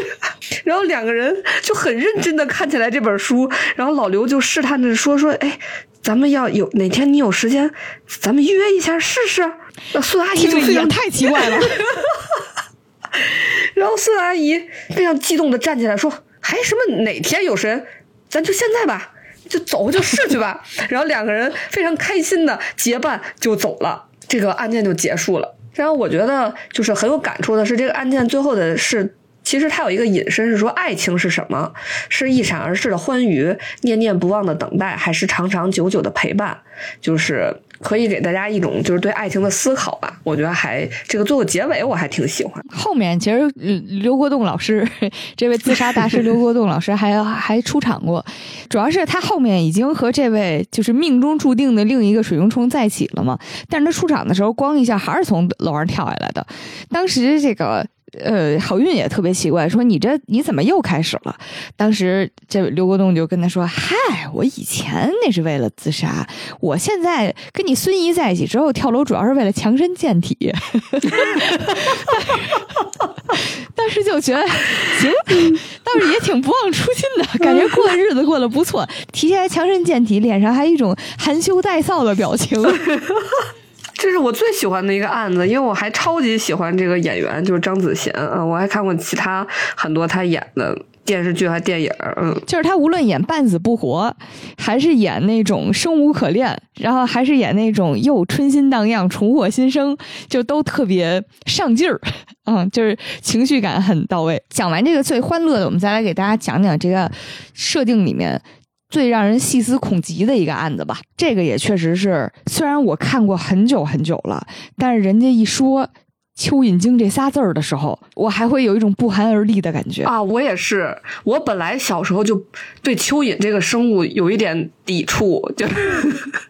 然后两个人就很认真的看起来这本书，然后老刘就试探着说说：哎。”咱们要有哪天你有时间，咱们约一下试试。那孙阿姨就也太奇怪了。然后孙阿姨非常激动的站起来说：“还什么哪天有时间，咱就现在吧，就走就试去吧。”然后两个人非常开心的结伴就走了，这个案件就结束了。然后我觉得就是很有感触的是，这个案件最后的是。其实它有一个引申，是说爱情是什么？是一闪而逝的欢愉，念念不忘的等待，还是长长久久的陪伴？就是可以给大家一种就是对爱情的思考吧。我觉得还这个做个结尾，我还挺喜欢。后面其实刘国栋老师 这位自杀大师刘国栋老师还还出场过，主要是他后面已经和这位就是命中注定的另一个水熊虫在一起了嘛。但是他出场的时候，咣一下还是从楼上跳下来的。当时这个。呃，好运也特别奇怪，说你这你怎么又开始了？当时这刘国栋就跟他说：“嗨，我以前那是为了自杀，我现在跟你孙姨在一起之后跳楼，主要是为了强身健体。”当时就觉得行，倒是也挺不忘初心的感觉，过日子过得不错，提起来强身健体，脸上还一种含羞带臊的表情。这是我最喜欢的一个案子，因为我还超级喜欢这个演员，就是张子贤啊，我还看过其他很多他演的电视剧和电影，嗯，就是他无论演半死不活，还是演那种生无可恋，然后还是演那种又春心荡漾、重获新生，就都特别上劲儿，嗯，就是情绪感很到位。讲完这个最欢乐的，我们再来给大家讲讲这个设定里面。最让人细思恐极的一个案子吧，这个也确实是，虽然我看过很久很久了，但是人家一说蚯蚓精这仨字儿的时候，我还会有一种不寒而栗的感觉啊！我也是，我本来小时候就对蚯蚓这个生物有一点抵触，就是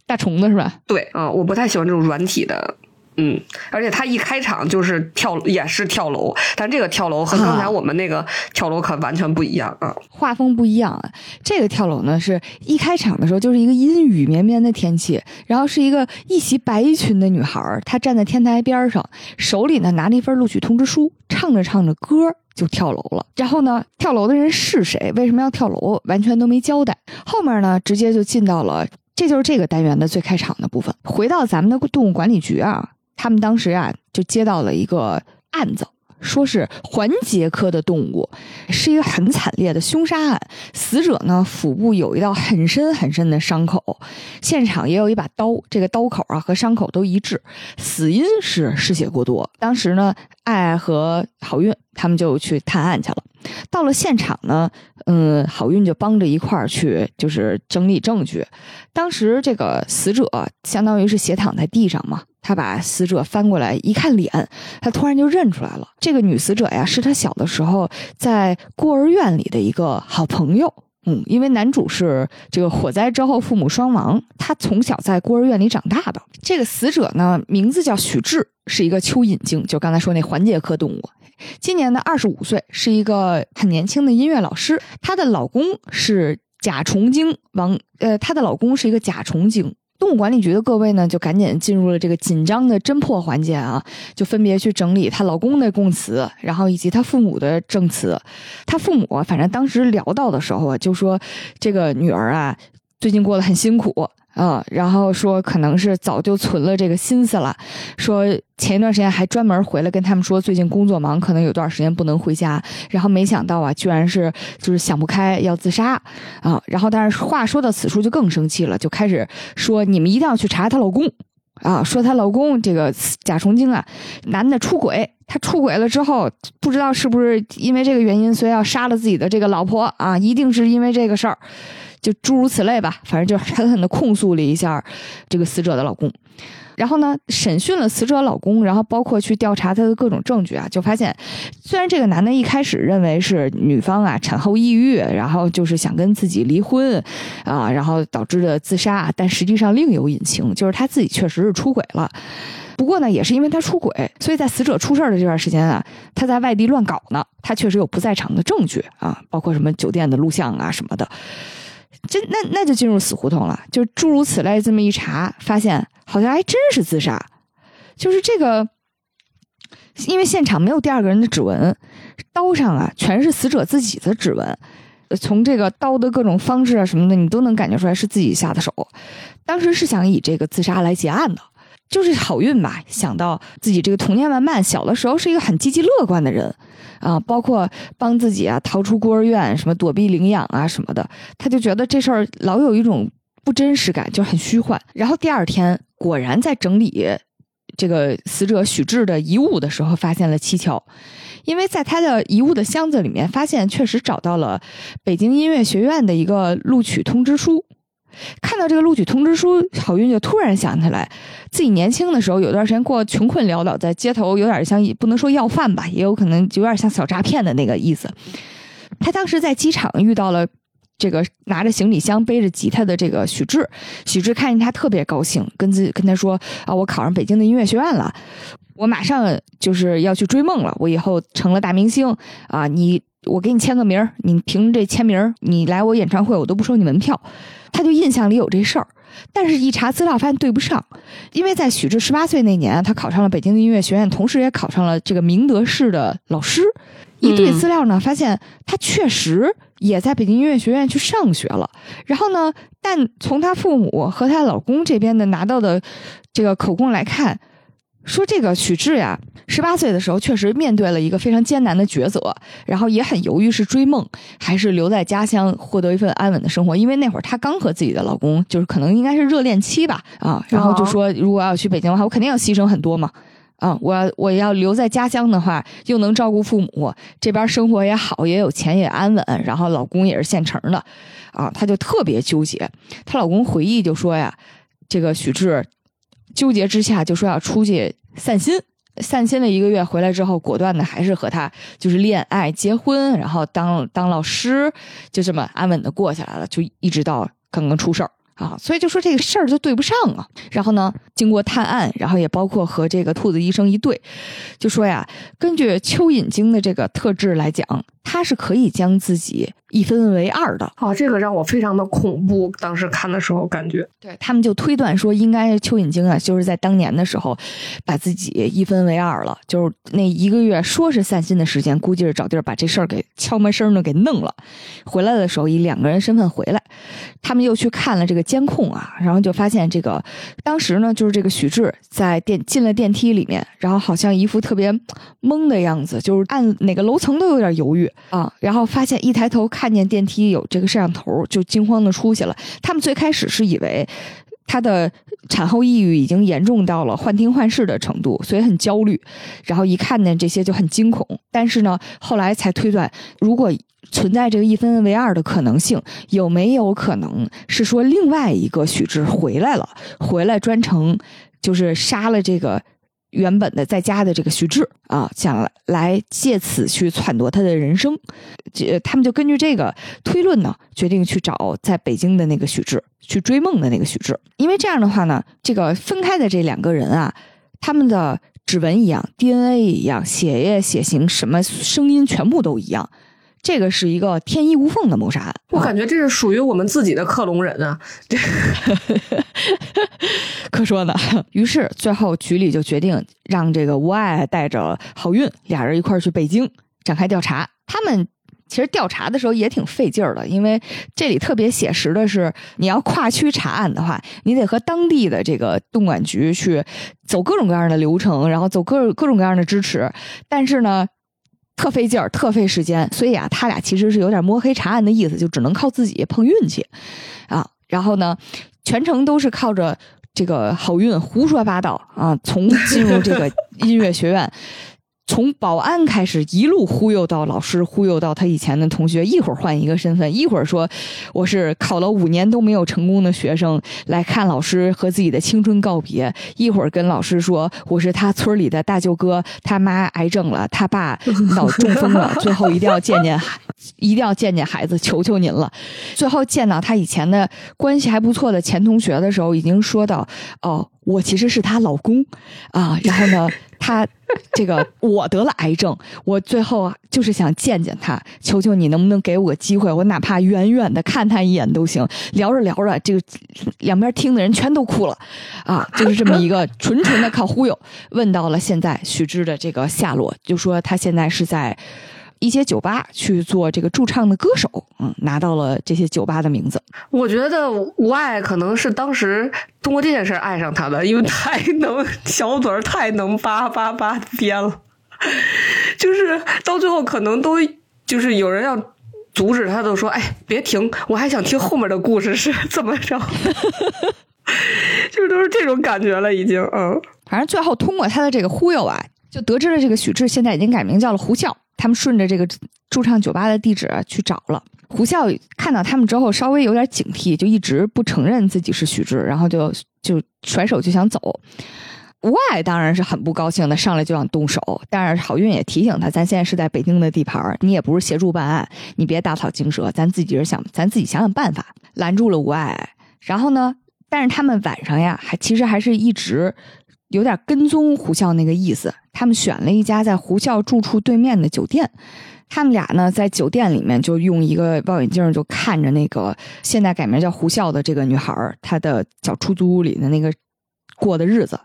大虫子是吧？对，嗯，我不太喜欢这种软体的嗯，而且他一开场就是跳，也是跳楼，但这个跳楼和刚才我们那个跳楼可完全不一样啊，画风不一样。这个跳楼呢，是一开场的时候就是一个阴雨绵绵的天气，然后是一个一袭白裙的女孩，她站在天台边上，手里呢拿着一份录取通知书，唱着唱着歌就跳楼了。然后呢，跳楼的人是谁？为什么要跳楼？完全都没交代。后面呢，直接就进到了，这就是这个单元的最开场的部分。回到咱们的动物管理局啊。他们当时啊，就接到了一个案子，说是环节科的动物，是一个很惨烈的凶杀案。死者呢，腹部有一道很深很深的伤口，现场也有一把刀，这个刀口啊和伤口都一致，死因是失血过多。当时呢，爱爱和好运他们就去探案去了。到了现场呢，嗯，好运就帮着一块儿去，就是整理证据。当时这个死者相当于是斜躺在地上嘛。他把死者翻过来一看脸，他突然就认出来了。这个女死者呀，是他小的时候在孤儿院里的一个好朋友。嗯，因为男主是这个火灾之后父母双亡，他从小在孤儿院里长大的。这个死者呢，名字叫许志，是一个蚯蚓精，就刚才说那环节科动物。今年呢，二十五岁，是一个很年轻的音乐老师。她的老公是甲虫精王，呃，她的老公是一个甲虫精。动物管理局的各位呢，就赶紧进入了这个紧张的侦破环节啊，就分别去整理她老公的供词，然后以及她父母的证词。她父母反正当时聊到的时候啊，就说这个女儿啊，最近过得很辛苦。嗯，然后说可能是早就存了这个心思了，说前一段时间还专门回来跟他们说最近工作忙，可能有段时间不能回家。然后没想到啊，居然是就是想不开要自杀啊。然后但是话说到此处就更生气了，就开始说你们一定要去查她老公啊，说她老公这个甲虫精啊，男的出轨，他出轨了之后不知道是不是因为这个原因，所以要杀了自己的这个老婆啊，一定是因为这个事儿。就诸如此类吧，反正就狠狠的控诉了一下这个死者的老公，然后呢，审讯了死者老公，然后包括去调查他的各种证据啊，就发现，虽然这个男的一开始认为是女方啊产后抑郁，然后就是想跟自己离婚啊，然后导致的自杀，但实际上另有隐情，就是他自己确实是出轨了。不过呢，也是因为他出轨，所以在死者出事的这段时间啊，他在外地乱搞呢，他确实有不在场的证据啊，包括什么酒店的录像啊什么的。这那那就进入死胡同了，就诸如此类。这么一查，发现好像还真是自杀。就是这个，因为现场没有第二个人的指纹，刀上啊全是死者自己的指纹。从这个刀的各种方式啊什么的，你都能感觉出来是自己下的手。当时是想以这个自杀来结案的。就是好运吧，想到自己这个童年玩伴，小的时候是一个很积极乐观的人，啊，包括帮自己啊逃出孤儿院，什么躲避领养啊什么的，他就觉得这事儿老有一种不真实感，就很虚幻。然后第二天果然在整理这个死者许志的遗物的时候，发现了蹊跷，因为在他的遗物的箱子里面，发现确实找到了北京音乐学院的一个录取通知书。看到这个录取通知书，郝运就突然想起来，自己年轻的时候有段时间过穷困潦倒，在街头有点像不能说要饭吧，也有可能有点像小诈骗的那个意思。他当时在机场遇到了这个拿着行李箱、背着吉他的这个许志，许志看见他特别高兴，跟自跟他说：“啊，我考上北京的音乐学院了，我马上就是要去追梦了，我以后成了大明星啊！你我给你签个名你凭这签名你来我演唱会，我都不收你门票。”他就印象里有这事儿，但是一查资料发现对不上，因为在许志十八岁那年，他考上了北京的音乐学院，同时也考上了这个明德市的老师。一对资料呢，发现他确实也在北京音乐学院去上学了。然后呢，但从他父母和她老公这边的拿到的这个口供来看。说这个许志呀，十八岁的时候确实面对了一个非常艰难的抉择，然后也很犹豫是追梦还是留在家乡获得一份安稳的生活。因为那会儿她刚和自己的老公，就是可能应该是热恋期吧，啊，然后就说如果要去北京的话，我肯定要牺牲很多嘛，啊，我我要留在家乡的话，又能照顾父母，这边生活也好，也有钱也安稳，然后老公也是现成的，啊，她就特别纠结。她老公回忆就说呀，这个许志。纠结之下，就说要出去散心。散心了一个月，回来之后，果断的还是和他就是恋爱、结婚，然后当当老师，就这么安稳的过下来了。就一直到刚刚出事儿啊，所以就说这个事儿就对不上啊。然后呢，经过探案，然后也包括和这个兔子医生一对，就说呀，根据蚯蚓精的这个特质来讲，它是可以将自己一分为二的。哦，这个让我非常的恐怖。当时看的时候，感觉对他们就推断说，应该蚯蚓精啊，就是在当年的时候把自己一分为二了。就是那一个月说是散心的时间，估计是找地儿把这事儿给悄没声的给弄了。回来的时候以两个人身份回来，他们又去看了这个监控啊，然后就发现这个当时呢，就是这个许志在电进了电梯里面，然后好像一副特别懵的样子，就是按哪个楼层都有点犹豫啊。然后发现一抬头看见电梯有这个摄像头，就惊慌的出去了。他们最开始是以为她的产后抑郁已经严重到了幻听幻视的程度，所以很焦虑。然后一看见这些就很惊恐。但是呢，后来才推断，如果存在这个一分为二的可能性，有没有可能是说另外一个许志回来了，回来专程就是杀了这个原本的在家的这个许志啊，想来借此去篡夺他的人生。这他们就根据这个推论呢，决定去找在北京的那个许志，去追梦的那个许志。因为这样的话呢，这个分开的这两个人啊，他们的指纹一样，DNA 一样，血液血型什么声音全部都一样。这个是一个天衣无缝的谋杀案，我感觉这是属于我们自己的克隆人啊！这 可说呢。于是最后局里就决定让这个吴爱带着郝运俩人一块儿去北京展开调查。他们其实调查的时候也挺费劲儿的，因为这里特别写实的是，你要跨区查案的话，你得和当地的这个动管局去走各种各样的流程，然后走各各种各样的支持，但是呢。特费劲儿，特费时间，所以啊，他俩其实是有点摸黑查案的意思，就只能靠自己碰运气，啊，然后呢，全程都是靠着这个好运胡说八道啊，从进入这个音乐学院。从保安开始，一路忽悠到老师，忽悠到他以前的同学，一会儿换一个身份，一会儿说我是考了五年都没有成功的学生来看老师和自己的青春告别，一会儿跟老师说我是他村里的大舅哥，他妈癌症了，他爸脑中风了，最后一定要见见，一定要见见孩子，求求您了。最后见到他以前的关系还不错的前同学的时候，已经说到哦，我其实是她老公啊，然后呢。他这个我得了癌症，我最后就是想见见他，求求你能不能给我个机会，我哪怕远远的看他一眼都行。聊着聊着，这个两边听的人全都哭了，啊，就是这么一个纯纯的靠忽悠。问到了现在许知的这个下落，就说他现在是在。一些酒吧去做这个驻唱的歌手，嗯，拿到了这些酒吧的名字。我觉得吴爱可能是当时通过这件事爱上他的，因为太能小嘴儿，太能叭叭叭编了，就是到最后可能都就是有人要阻止他，都说：“哎，别停，我还想听后面的故事是怎么着。”就是都是这种感觉了，已经。嗯，反正最后通过他的这个忽悠啊，就得知了这个许志现在已经改名叫了胡笑。他们顺着这个驻唱酒吧的地址去找了胡笑，看到他们之后稍微有点警惕，就一直不承认自己是许志，然后就就甩手就想走。吴爱当然是很不高兴的，上来就想动手，但是郝运也提醒他，咱现在是在北京的地盘，你也不是协助办案，你别打草惊蛇，咱自己是想咱自己想想办法，拦住了吴爱。然后呢，但是他们晚上呀，还其实还是一直。有点跟踪胡笑那个意思，他们选了一家在胡笑住处对面的酒店，他们俩呢在酒店里面就用一个望远镜就看着那个现在改名叫胡笑的这个女孩，她的小出租屋里的那个过的日子。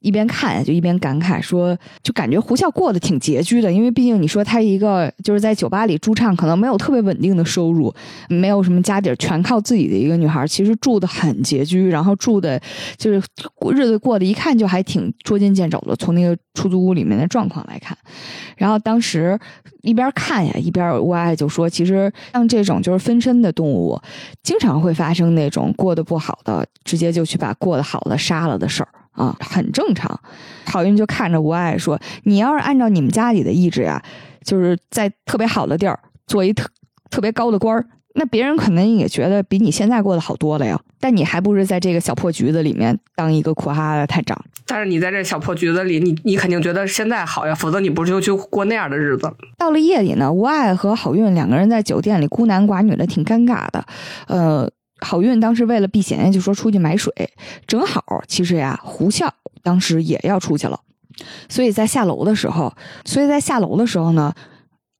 一边看就一边感慨说，就感觉胡笑过得挺拮据的，因为毕竟你说他一个就是在酒吧里驻唱，可能没有特别稳定的收入，没有什么家底儿，全靠自己的一个女孩，其实住的很拮据，然后住的就是日子过得一看就还挺捉襟见肘的。从那个出租屋里面的状况来看，然后当时一边看呀，一边我爱就说，其实像这种就是分身的动物，经常会发生那种过得不好的，直接就去把过得好的杀了的事儿。啊，很正常。郝运就看着吴爱说：“你要是按照你们家里的意志呀，就是在特别好的地儿做一特特别高的官儿，那别人可能也觉得比你现在过得好多了呀。但你还不是在这个小破局子里面当一个苦哈哈的探长？但是你在这小破局子里，你你肯定觉得现在好呀，否则你不就去过那样的日子？到了夜里呢，吴爱和郝运两个人在酒店里孤男寡女的，挺尴尬的。呃。”好运当时为了避嫌，就说出去买水，正好其实呀，胡笑当时也要出去了，所以在下楼的时候，所以在下楼的时候呢，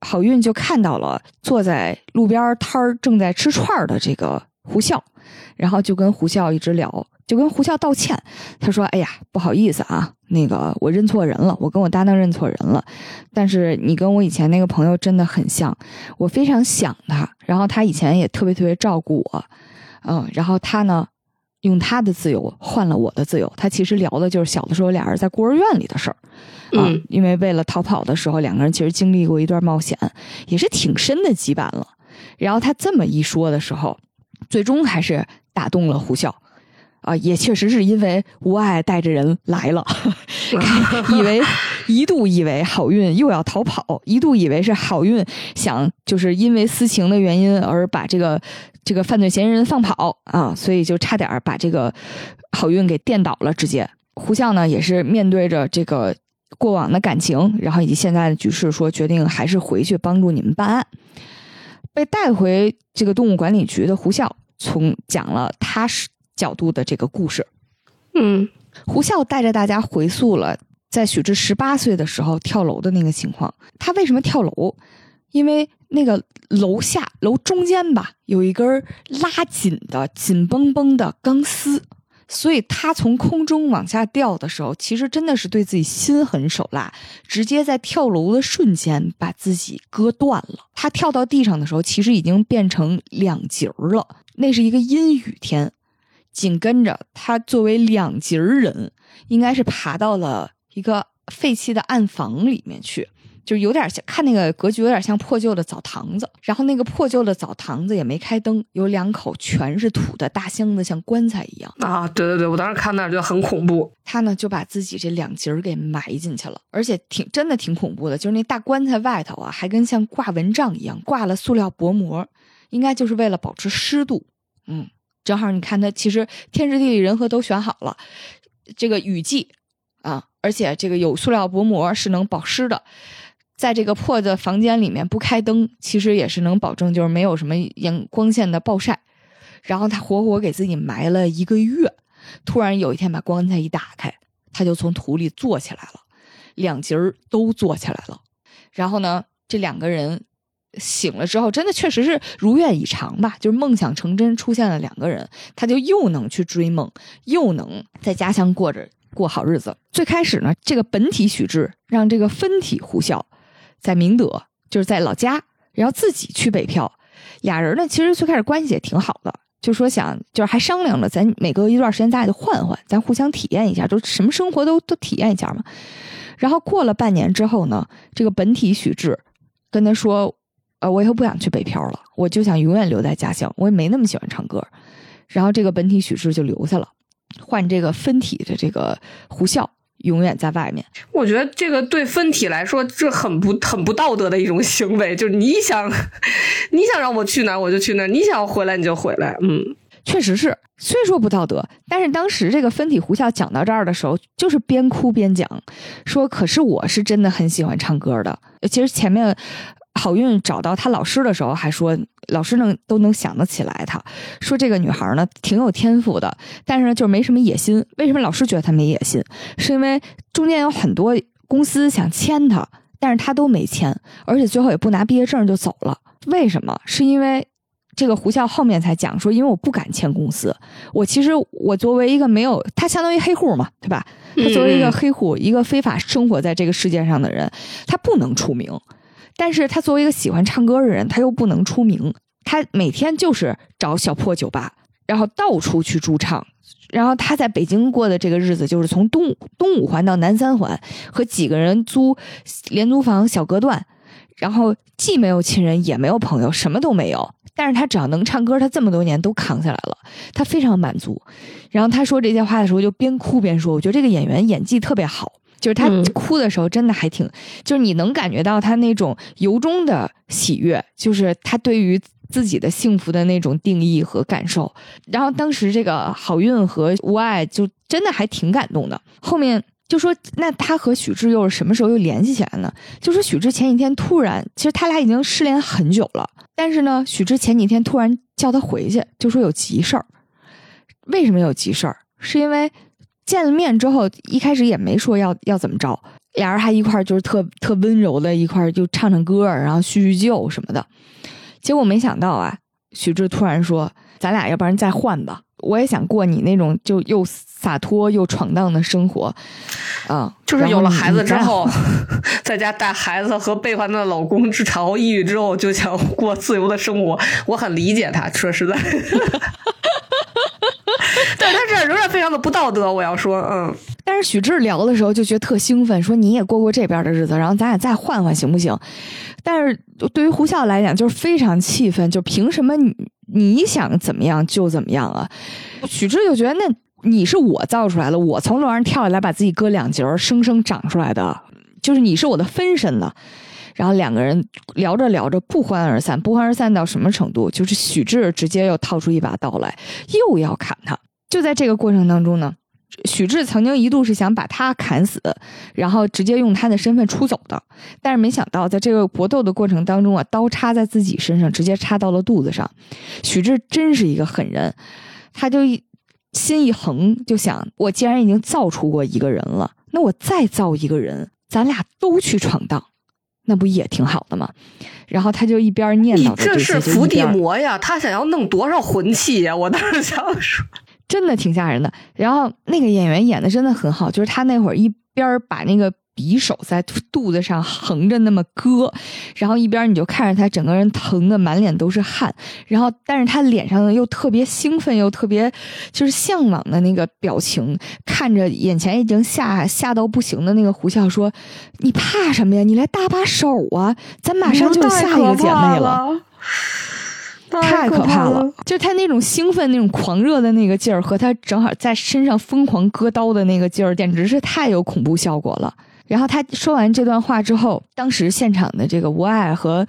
好运就看到了坐在路边摊儿正在吃串儿的这个胡笑，然后就跟胡笑一直聊，就跟胡笑道歉，他说：“哎呀，不好意思啊，那个我认错人了，我跟我搭档认错人了，但是你跟我以前那个朋友真的很像，我非常想他，然后他以前也特别特别照顾我。”嗯，然后他呢，用他的自由换了我的自由。他其实聊的就是小的时候俩人在孤儿院里的事儿，啊，因为为了逃跑的时候，两个人其实经历过一段冒险，也是挺深的羁绊了。然后他这么一说的时候，最终还是打动了胡笑。啊，也确实是因为吴爱带着人来了，以为一度以为好运又要逃跑，一度以为是好运想就是因为私情的原因而把这个这个犯罪嫌疑人放跑啊，所以就差点把这个好运给电倒了。直接胡笑呢也是面对着这个过往的感情，然后以及现在的局势，说决定还是回去帮助你们办案。被带回这个动物管理局的胡笑，从讲了他是。角度的这个故事，嗯，胡笑带着大家回溯了在许志十八岁的时候跳楼的那个情况。他为什么跳楼？因为那个楼下楼中间吧有一根拉紧的紧绷绷的钢丝，所以他从空中往下掉的时候，其实真的是对自己心狠手辣，直接在跳楼的瞬间把自己割断了。他跳到地上的时候，其实已经变成两截儿了。那是一个阴雨天。紧跟着，他作为两截人，应该是爬到了一个废弃的暗房里面去，就有点像看那个格局，有点像破旧的澡堂子。然后那个破旧的澡堂子也没开灯，有两口全是土的大箱子，像棺材一样啊！对对对，我当时看那就很恐怖。他呢就把自己这两截给埋进去了，而且挺真的挺恐怖的，就是那大棺材外头啊，还跟像挂蚊帐一样挂了塑料薄膜，应该就是为了保持湿度。嗯。正好你看，他其实天时地利人和都选好了，这个雨季啊，而且这个有塑料薄膜是能保湿的，在这个破的房间里面不开灯，其实也是能保证就是没有什么阳光线的暴晒。然后他活活给自己埋了一个月，突然有一天把棺材一打开，他就从土里坐起来了，两截儿都坐起来了。然后呢，这两个人。醒了之后，真的确实是如愿以偿吧，就是梦想成真，出现了两个人，他就又能去追梦，又能在家乡过着过好日子。最开始呢，这个本体许志让这个分体胡笑在明德，就是在老家，然后自己去北漂。俩人呢，其实最开始关系也挺好的，就说想就是还商量着，咱每隔一段时间咱俩就换换，咱互相体验一下，就什么生活都都体验一下嘛。然后过了半年之后呢，这个本体许志跟他说。呃，我以后不想去北漂了，我就想永远留在家乡。我也没那么喜欢唱歌，然后这个本体许志就留下了，换这个分体的这个胡笑永远在外面。我觉得这个对分体来说，这很不很不道德的一种行为，就是你想 你想让我去哪我就去哪，你想要回来你就回来。嗯，确实是，虽说不道德，但是当时这个分体胡笑讲到这儿的时候，就是边哭边讲，说可是我是真的很喜欢唱歌的。其实前面。好运找到他老师的时候，还说老师能都能想得起来。他说这个女孩呢挺有天赋的，但是就是没什么野心。为什么老师觉得她没野心？是因为中间有很多公司想签她，但是她都没签，而且最后也不拿毕业证就走了。为什么？是因为这个胡笑后面才讲说，因为我不敢签公司。我其实我作为一个没有他相当于黑户嘛，对吧？他作为一个黑户，一个非法生活在这个世界上的人，他不能出名。但是他作为一个喜欢唱歌的人，他又不能出名，他每天就是找小破酒吧，然后到处去驻唱，然后他在北京过的这个日子就是从东东五环到南三环，和几个人租廉租房小隔断，然后既没有亲人也没有朋友，什么都没有，但是他只要能唱歌，他这么多年都扛下来了，他非常满足。然后他说这些话的时候就边哭边说：“我觉得这个演员演技特别好。”就是他哭的时候，真的还挺，就是你能感觉到他那种由衷的喜悦，就是他对于自己的幸福的那种定义和感受。然后当时这个好运和无爱就真的还挺感动的。后面就说那他和许志又是什么时候又联系起来呢？就说许志前几天突然，其实他俩已经失联很久了，但是呢，许志前几天突然叫他回去，就说有急事儿。为什么有急事儿？是因为见了面之后，一开始也没说要要怎么着，俩人还一块儿就是特特温柔的一块儿就唱唱歌，然后叙叙旧什么的。结果没想到啊，许志突然说：“咱俩要不然再换吧。”我也想过你那种就又洒脱又闯荡的生活，啊，就是有了孩子之后，在家带孩子和背叛的老公治产后抑郁之后，就想过自由的生活。我很理解他，说实在。但他这仍然非常的不道德，我要说，嗯。但是许志聊的时候就觉得特兴奋，说你也过过这边的日子，然后咱俩再换换行不行？但是对于胡笑来讲，就是非常气愤，就凭什么你你想怎么样就怎么样啊？许志就觉得那你是我造出来的，我从楼上跳下来把自己割两截儿，生生长出来的，就是你是我的分身呢。然后两个人聊着聊着不欢而散，不欢而散到什么程度？就是许志直接又掏出一把刀来，又要砍他。就在这个过程当中呢，许志曾经一度是想把他砍死，然后直接用他的身份出走的。但是没想到，在这个搏斗的过程当中啊，刀插在自己身上，直接插到了肚子上。许志真是一个狠人，他就一心一横，就想：我既然已经造出过一个人了，那我再造一个人，咱俩都去闯荡。那不也挺好的吗？然后他就一边念叨着这是伏地魔呀，他想要弄多少魂器呀？我当时想说，真的挺吓人的。然后那个演员演的真的很好，就是他那会儿一边把那个。匕首在肚子上横着那么割，然后一边你就看着他整个人疼的满脸都是汗，然后但是他脸上又特别兴奋又特别就是向往的那个表情，看着眼前已经吓吓到不行的那个胡笑说：“你怕什么呀？你来搭把手啊！咱马上就下一个姐妹了，太可怕了！就他那种兴奋、那种狂热的那个劲儿，和他正好在身上疯狂割刀的那个劲儿，简直是太有恐怖效果了。”然后他说完这段话之后，当时现场的这个吴爱和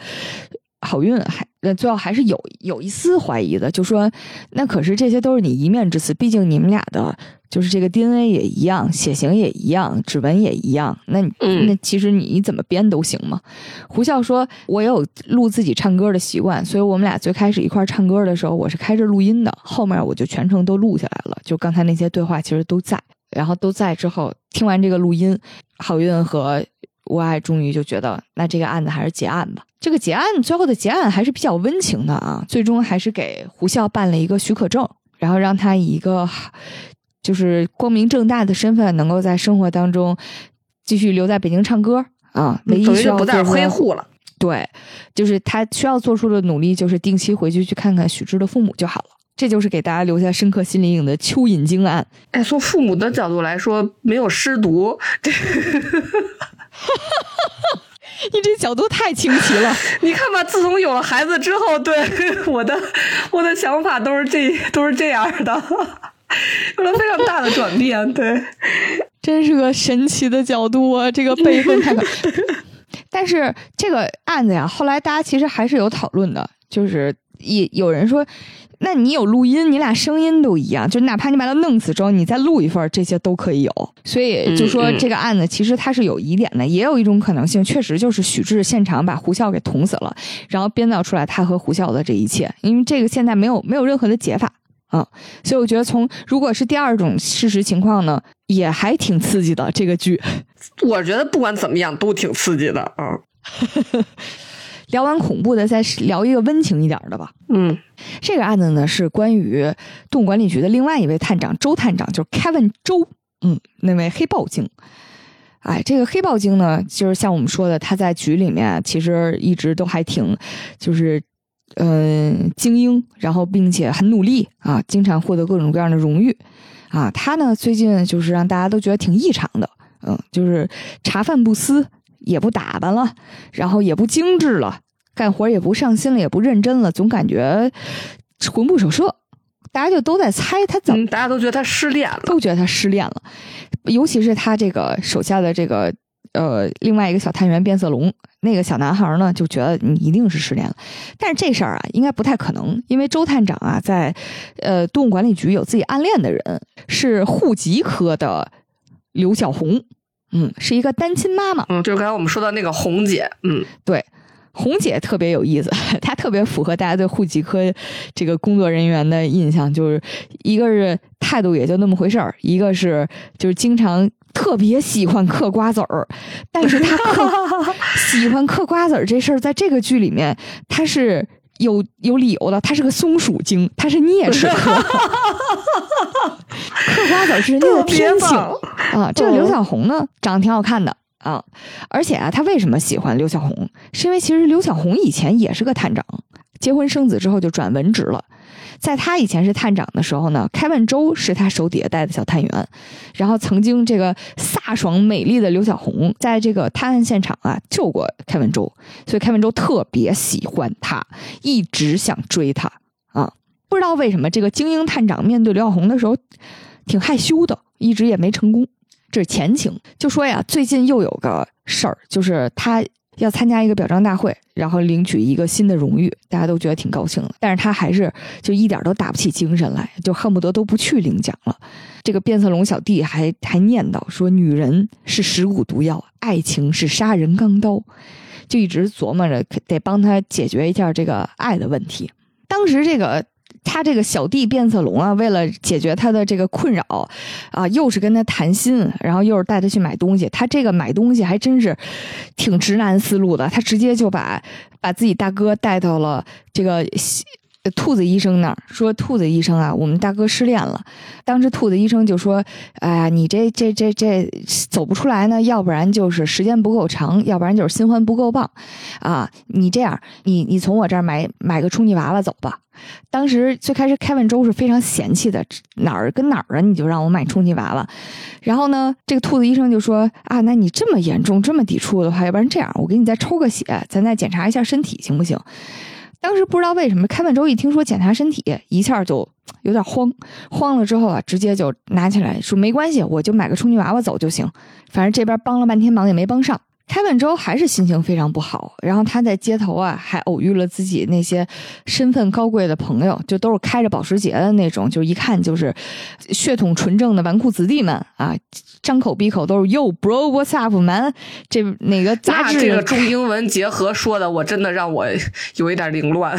好运还最后还是有有一丝怀疑的，就说那可是这些都是你一面之词，毕竟你们俩的就是这个 DNA 也一样，血型也一样，指纹也一样，那你那其实你怎么编都行嘛。胡笑说：“我有录自己唱歌的习惯，所以我们俩最开始一块唱歌的时候，我是开着录音的，后面我就全程都录下来了，就刚才那些对话其实都在。”然后都在之后听完这个录音，好运和吴爱终于就觉得，那这个案子还是结案吧。这个结案最后的结案还是比较温情的啊，最终还是给胡笑办了一个许可证，然后让他以一个就是光明正大的身份，能够在生活当中继续留在北京唱歌啊。唯一需要不再黑户了。对，就是他需要做出的努力，就是定期回去去看看许志的父母就好了。这就是给大家留下深刻心理阴影的蚯蚓精案。哎，从父母的角度来说，没有失独，你这角度太清奇了。你看吧，自从有了孩子之后，对我的我的想法都是这都是这样的，有了非常大的转变。对，真是个神奇的角度啊！这个辈分太可。但是这个案子呀，后来大家其实还是有讨论的，就是也有人说。那你有录音，你俩声音都一样，就哪怕你把他弄死之后，你再录一份，这些都可以有。所以就说这个案子其实它是有疑点的，也有一种可能性，确实就是许志现场把胡笑给捅死了，然后编造出来他和胡笑的这一切。因为这个现在没有没有任何的解法啊，所以我觉得从如果是第二种事实情况呢，也还挺刺激的这个剧。我觉得不管怎么样都挺刺激的啊。聊完恐怖的，再聊一个温情一点的吧。嗯，这个案子呢是关于动物管理局的另外一位探长周探长，就是 Kevin 周，嗯，那位黑豹精。哎，这个黑豹精呢，就是像我们说的，他在局里面其实一直都还挺，就是嗯精英，然后并且很努力啊，经常获得各种各样的荣誉啊。他呢最近就是让大家都觉得挺异常的，嗯，就是茶饭不思。也不打扮了，然后也不精致了，干活也不上心了，也不认真了，总感觉魂不守舍。大家就都在猜他怎么，大家都觉得他失恋了，都觉得他失恋了。尤其是他这个手下的这个呃另外一个小探员变色龙那个小男孩呢，就觉得你一定是失恋了。但是这事儿啊，应该不太可能，因为周探长啊在呃动物管理局有自己暗恋的人，是户籍科的。刘小红，嗯，是一个单亲妈妈。嗯，就是刚才我们说的那个红姐，嗯，对，红姐特别有意思，她特别符合大家对户籍科这个工作人员的印象，就是一个是态度也就那么回事儿，一个是就是经常特别喜欢嗑瓜子儿，但是她嗑 喜欢嗑瓜子儿这事儿，在这个剧里面，她是有有理由的，她是个松鼠精，她是啮齿科，嗑瓜子儿是人家的天性啊。这个刘小红呢，长得挺好看的。啊，而且啊，他为什么喜欢刘小红？是因为其实刘小红以前也是个探长，结婚生子之后就转文职了。在他以前是探长的时候呢，开文周是他手底下带的小探员。然后曾经这个飒爽美丽的刘小红，在这个探案现场啊救过开文周，所以开文周特别喜欢他，一直想追他啊。不知道为什么这个精英探长面对刘小红的时候挺害羞的，一直也没成功。这是前情，就说呀，最近又有个事儿，就是他要参加一个表彰大会，然后领取一个新的荣誉，大家都觉得挺高兴的。但是他还是就一点都打不起精神来，就恨不得都不去领奖了。这个变色龙小弟还还念叨说，女人是食骨毒药，爱情是杀人钢刀，就一直琢磨着得帮他解决一下这个爱的问题。当时这个。他这个小弟变色龙啊，为了解决他的这个困扰，啊，又是跟他谈心，然后又是带他去买东西。他这个买东西还真是挺直男思路的，他直接就把把自己大哥带到了这个兔子医生那儿，说：“兔子医生啊，我们大哥失恋了。”当时兔子医生就说：“哎呀，你这这这这走不出来呢，要不然就是时间不够长，要不然就是新欢不够棒，啊，你这样，你你从我这儿买买个充气娃娃走吧。”当时最开始凯文周是非常嫌弃的，哪儿跟哪儿啊？你就让我买充气娃娃。然后呢，这个兔子医生就说：“啊，那你这么严重，这么抵触的话，要不然这样，我给你再抽个血，咱再检查一下身体，行不行？”当时不知道为什么，开饭周一听说检查身体，一下就有点慌，慌了之后啊，直接就拿起来说：“没关系，我就买个充气娃娃走就行，反正这边帮了半天忙也没帮上。”开完之后还是心情非常不好，然后他在街头啊还偶遇了自己那些身份高贵的朋友，就都是开着保时捷的那种，就一看就是血统纯正的纨绔子弟们啊，张口闭口都是 Yo bro what's up man，这哪个杂志这个中英文结合说的，我真的让我有一点凌乱，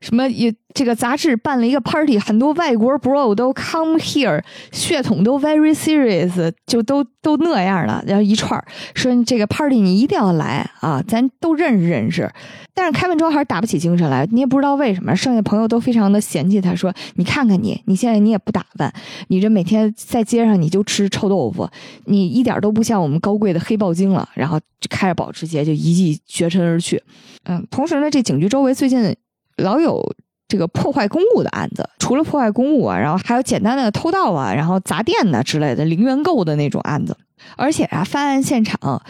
什么也。这个杂志办了一个 party，很多外国 bro 都 come here，血统都 very serious，就都都那样了。然后一串说这个 party 你一定要来啊，咱都认识认识。但是开完之后还是打不起精神来，你也不知道为什么。剩下朋友都非常的嫌弃他，说你看看你，你现在你也不打扮，你这每天在街上你就吃臭豆腐，你一点都不像我们高贵的黑豹精了。然后就开着保时捷就一骑绝尘而去。嗯，同时呢，这警局周围最近老有。这个破坏公物的案子，除了破坏公物啊，然后还有简单的偷盗啊，然后砸店的之类的零元购的那种案子。而且啊，犯案现场，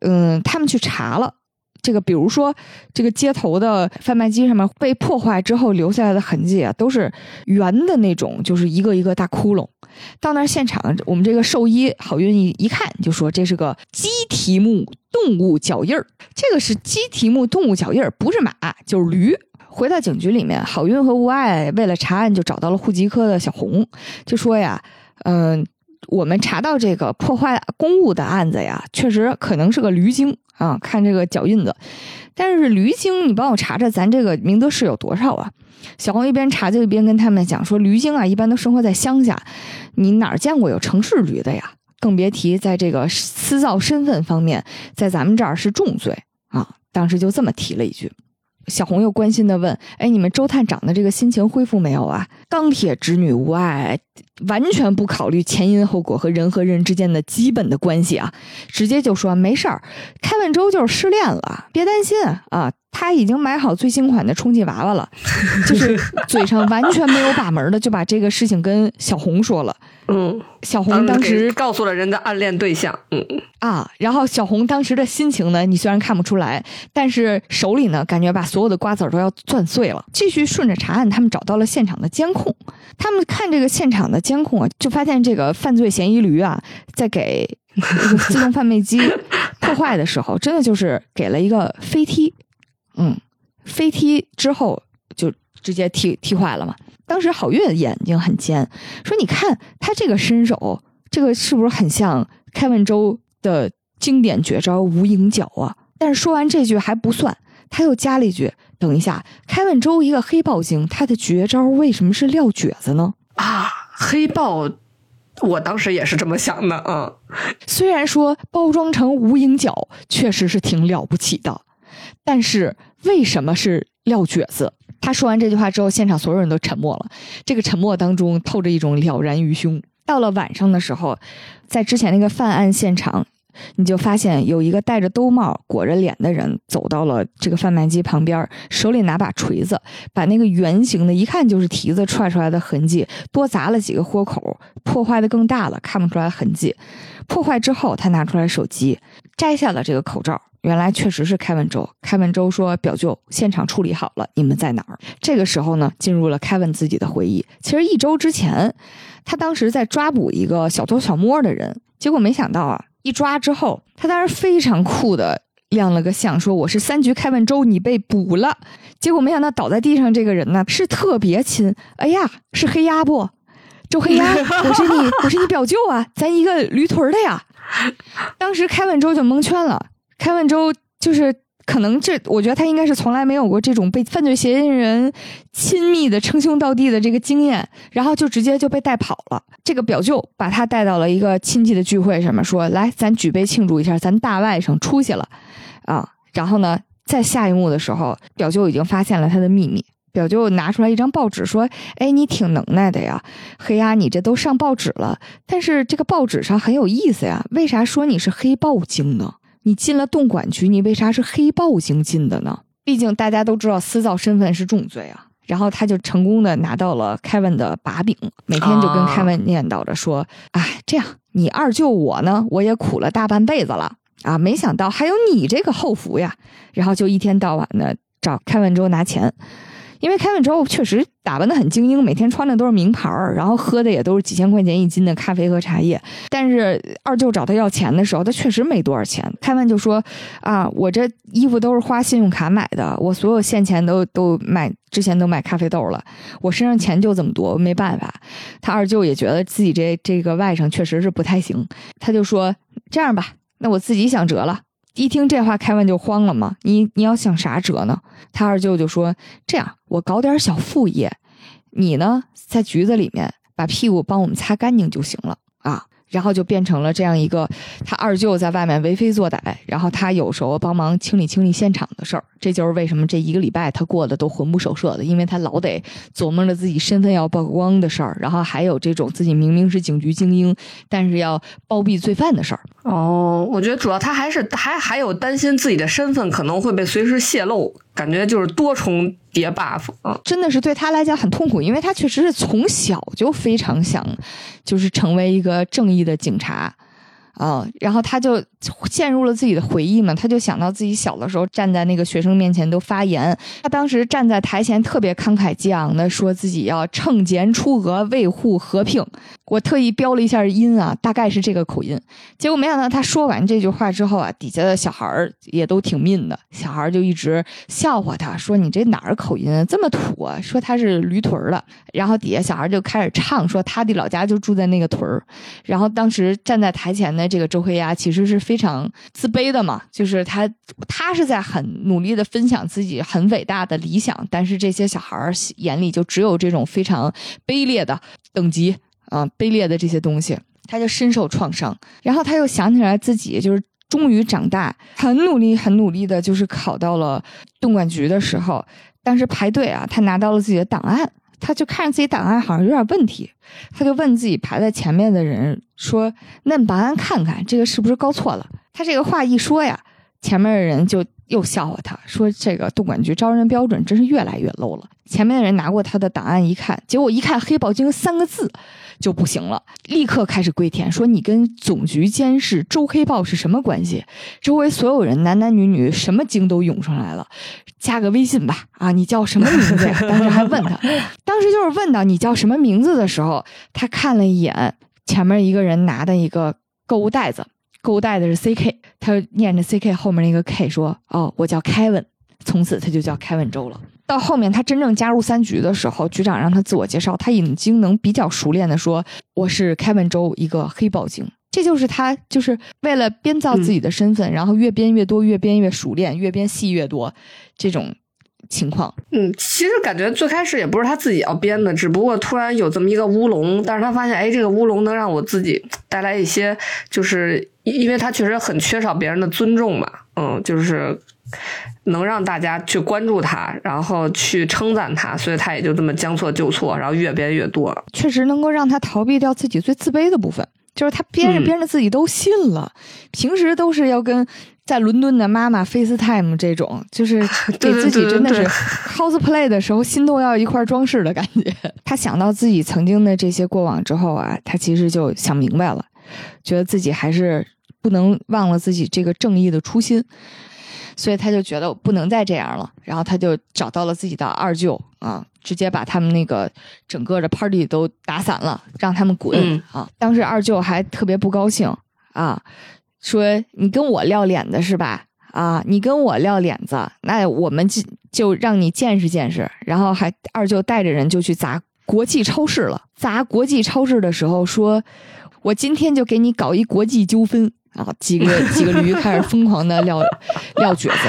嗯，他们去查了这个，比如说这个街头的贩卖机上面被破坏之后留下来的痕迹啊，都是圆的那种，就是一个一个大窟窿。到那现场，我们这个兽医好运一一看就说这是个鸡蹄目动物脚印儿，这个是鸡蹄目动物脚印儿，不是马就是驴。回到警局里面，郝运和吴爱为了查案，就找到了户籍科的小红，就说呀，嗯，我们查到这个破坏公物的案子呀，确实可能是个驴精啊，看这个脚印子。但是驴精，你帮我查查，咱这个明德市有多少啊？小红一边查就一边跟他们讲说，驴精啊，一般都生活在乡下，你哪儿见过有城市驴的呀？更别提在这个私造身份方面，在咱们这儿是重罪啊。当时就这么提了一句。小红又关心的问：“哎，你们周探长的这个心情恢复没有啊？”钢铁直女无爱，完全不考虑前因后果和人和人之间的基本的关系啊，直接就说：“没事儿，开文周就是失恋了，别担心啊。”他已经买好最新款的充气娃娃了，就是嘴上完全没有把门的就把这个事情跟小红说了。嗯，小红当时告诉了人的暗恋对象。嗯啊，然后小红当时的心情呢，你虽然看不出来，但是手里呢，感觉把所有的瓜子儿都要攥碎了。继续顺着查案，他们找到了现场的监控。他们看这个现场的监控啊，就发现这个犯罪嫌疑驴啊，在给自动贩卖机 破坏的时候，真的就是给了一个飞踢。嗯，飞踢之后就直接踢踢坏了嘛。当时郝运眼睛很尖，说：“你看他这个身手这个是不是很像开文周的经典绝招无影脚啊？但是说完这句还不算，他又加了一句：“等一下，开文周一个黑豹精，他的绝招为什么是撂蹶子呢？”啊，黑豹，我当时也是这么想的啊。虽然说包装成无影脚确实是挺了不起的，但是为什么是撂蹶子？他说完这句话之后，现场所有人都沉默了。这个沉默当中透着一种了然于胸。到了晚上的时候，在之前那个犯案现场，你就发现有一个戴着兜帽、裹着脸的人走到了这个贩卖机旁边，手里拿把锤子，把那个圆形的、一看就是蹄子踹出来的痕迹多砸了几个豁口，破坏的更大了，看不出来痕迹。破坏之后，他拿出来手机，摘下了这个口罩。原来确实是凯文周。凯文周说：“表舅，现场处理好了，你们在哪儿？”这个时候呢，进入了凯文自己的回忆。其实一周之前，他当时在抓捕一个小偷小摸的人，结果没想到啊，一抓之后，他当时非常酷的亮了个相，说：“我是三局凯文周，你被捕了。”结果没想到倒在地上这个人呢，是特别亲。哎呀，是黑鸭不？周黑鸭，我是你，我是你表舅啊，咱一个驴屯的呀。当时凯文周就蒙圈了。开文周就是可能这，我觉得他应该是从来没有过这种被犯罪嫌疑人亲密的称兄道弟的这个经验，然后就直接就被带跑了。这个表舅把他带到了一个亲戚的聚会上面，说：“来，咱举杯庆祝一下，咱大外甥出息了啊！”然后呢，在下一幕的时候，表舅已经发现了他的秘密。表舅拿出来一张报纸，说：“哎，你挺能耐的呀，黑鸭，你这都上报纸了。但是这个报纸上很有意思呀，为啥说你是黑豹精呢？”你进了动管局，你为啥是黑豹精进的呢？毕竟大家都知道私造身份是重罪啊。然后他就成功的拿到了凯文的把柄，每天就跟凯文念叨着说：“哎，这样你二舅我呢，我也苦了大半辈子了啊，没想到还有你这个后福呀。”然后就一天到晚的找凯文周拿钱。因为开完之后确实打扮的很精英，每天穿的都是名牌儿，然后喝的也都是几千块钱一斤的咖啡和茶叶。但是二舅找他要钱的时候，他确实没多少钱。开完就说：“啊，我这衣服都是花信用卡买的，我所有现钱都都买，之前都买咖啡豆了。我身上钱就这么多，没办法。”他二舅也觉得自己这这个外甥确实是不太行，他就说：“这样吧，那我自己想辙了。”一听这话，凯文就慌了嘛。你你要想啥辙呢？他二舅就说：“这样，我搞点小副业，你呢在局子里面把屁股帮我们擦干净就行了啊。”然后就变成了这样一个，他二舅在外面为非作歹，然后他有时候帮忙清理清理现场的事儿。这就是为什么这一个礼拜他过得都魂不守舍的，因为他老得琢磨着自己身份要曝光的事儿，然后还有这种自己明明是警局精英，但是要包庇罪犯的事儿。哦，我觉得主要他还是还还有担心自己的身份可能会被随时泄露，感觉就是多重叠 buff 啊，真的是对他来讲很痛苦，因为他确实是从小就非常想，就是成为一个正义的警察。啊，然后他就陷入了自己的回忆嘛，他就想到自己小的时候站在那个学生面前都发言，他当时站在台前特别慷慨激昂的说自己要乘奸出恶，维护和平。我特意标了一下音啊，大概是这个口音。结果没想到他说完这句话之后啊，底下的小孩儿也都挺命的，小孩儿就一直笑话他说：“你这哪儿口音啊这么土啊？”说他是驴屯儿的。然后底下小孩就开始唱，说他的老家就住在那个屯儿。然后当时站在台前的。这个周黑鸭其实是非常自卑的嘛，就是他他是在很努力的分享自己很伟大的理想，但是这些小孩儿眼里就只有这种非常卑劣的等级啊，卑劣的这些东西，他就深受创伤。然后他又想起来自己就是终于长大，很努力很努力的，就是考到了动管局的时候，当时排队啊，他拿到了自己的档案。他就看着自己档案好像有点问题，他就问自己排在前面的人说：“那把案看看，这个是不是搞错了？”他这个话一说呀，前面的人就又笑话他说：“这个动管局招人标准真是越来越 low 了。”前面的人拿过他的档案一看，结果一看“黑豹精”三个字。就不行了，立刻开始跪舔，说你跟总局监事周黑豹是什么关系？周围所有人男男女女什么精都涌上来了，加个微信吧，啊，你叫什么名字？当时还问他，当时就是问到你叫什么名字的时候，他看了一眼前面一个人拿的一个购物袋子，购物袋子是 CK，他念着 CK 后面那个 K 说，哦，我叫 Kevin，从此他就叫 Kevin 周了。到后面他真正加入三局的时候，局长让他自我介绍，他已经能比较熟练的说：“我是 Kevin 周一个黑豹精。”这就是他就是为了编造自己的身份，然后越编越多，越编越熟练，越编戏越多，这种情况。嗯，其实感觉最开始也不是他自己要编的，只不过突然有这么一个乌龙，但是他发现，哎，这个乌龙能让我自己带来一些，就是因为他确实很缺少别人的尊重嘛，嗯，就是能让大家去关注他，然后去称赞他，所以他也就这么将错就错，然后越编越多，确实能够让他逃避掉自己最自卑的部分。就是他编着编着自己都信了，平时都是要跟在伦敦的妈妈 FaceTime 这种，就是 给自己真的是 cosplay 的时候心都要一块装饰的感觉。他想到自己曾经的这些过往之后啊，他其实就想明白了，觉得自己还是不能忘了自己这个正义的初心。所以他就觉得不能再这样了，然后他就找到了自己的二舅啊，直接把他们那个整个的 party 都打散了，让他们滚啊！当时二舅还特别不高兴啊，说你跟我撂脸子是吧？啊，你跟我撂脸子，那我们就就让你见识见识。然后还二舅带着人就去砸国际超市了，砸国际超市的时候说，我今天就给你搞一国际纠纷。啊，几个几个驴开始疯狂的撂撂蹶子。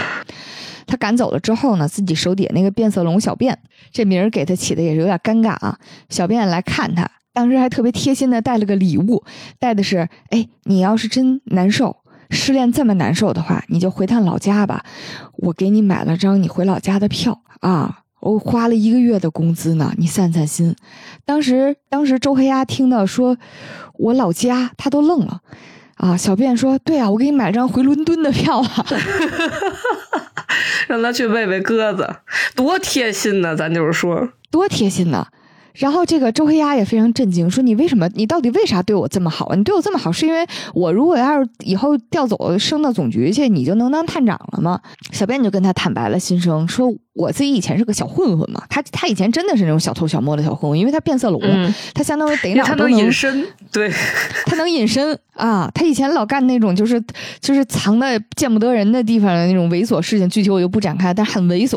他赶走了之后呢，自己手底下那个变色龙小便，这名儿给他起的也是有点尴尬啊。小便来看他，当时还特别贴心的带了个礼物，带的是，哎，你要是真难受，失恋这么难受的话，你就回趟老家吧，我给你买了张你回老家的票啊，我花了一个月的工资呢，你散散心。当时当时周黑鸭听到说我老家，他都愣了。啊，小便说：“对啊，我给你买张回伦敦的票啊，让他去喂喂鸽子，多贴心呢！咱就是说，多贴心呢。”然后这个周黑鸭也非常震惊，说：“你为什么？你到底为啥对我这么好啊？你对我这么好，是因为我如果要是以后调走升到总局去，你就能当探长了吗？”小便就跟他坦白了心声，说。我自己以前是个小混混嘛，他他以前真的是那种小偷小摸的小混混，因为他变色龙，他相当于逮哪都能隐身，对，他能隐身啊。他以前老干那种就是就是藏在见不得人的地方的那种猥琐事情，具体我就不展开，但很猥琐。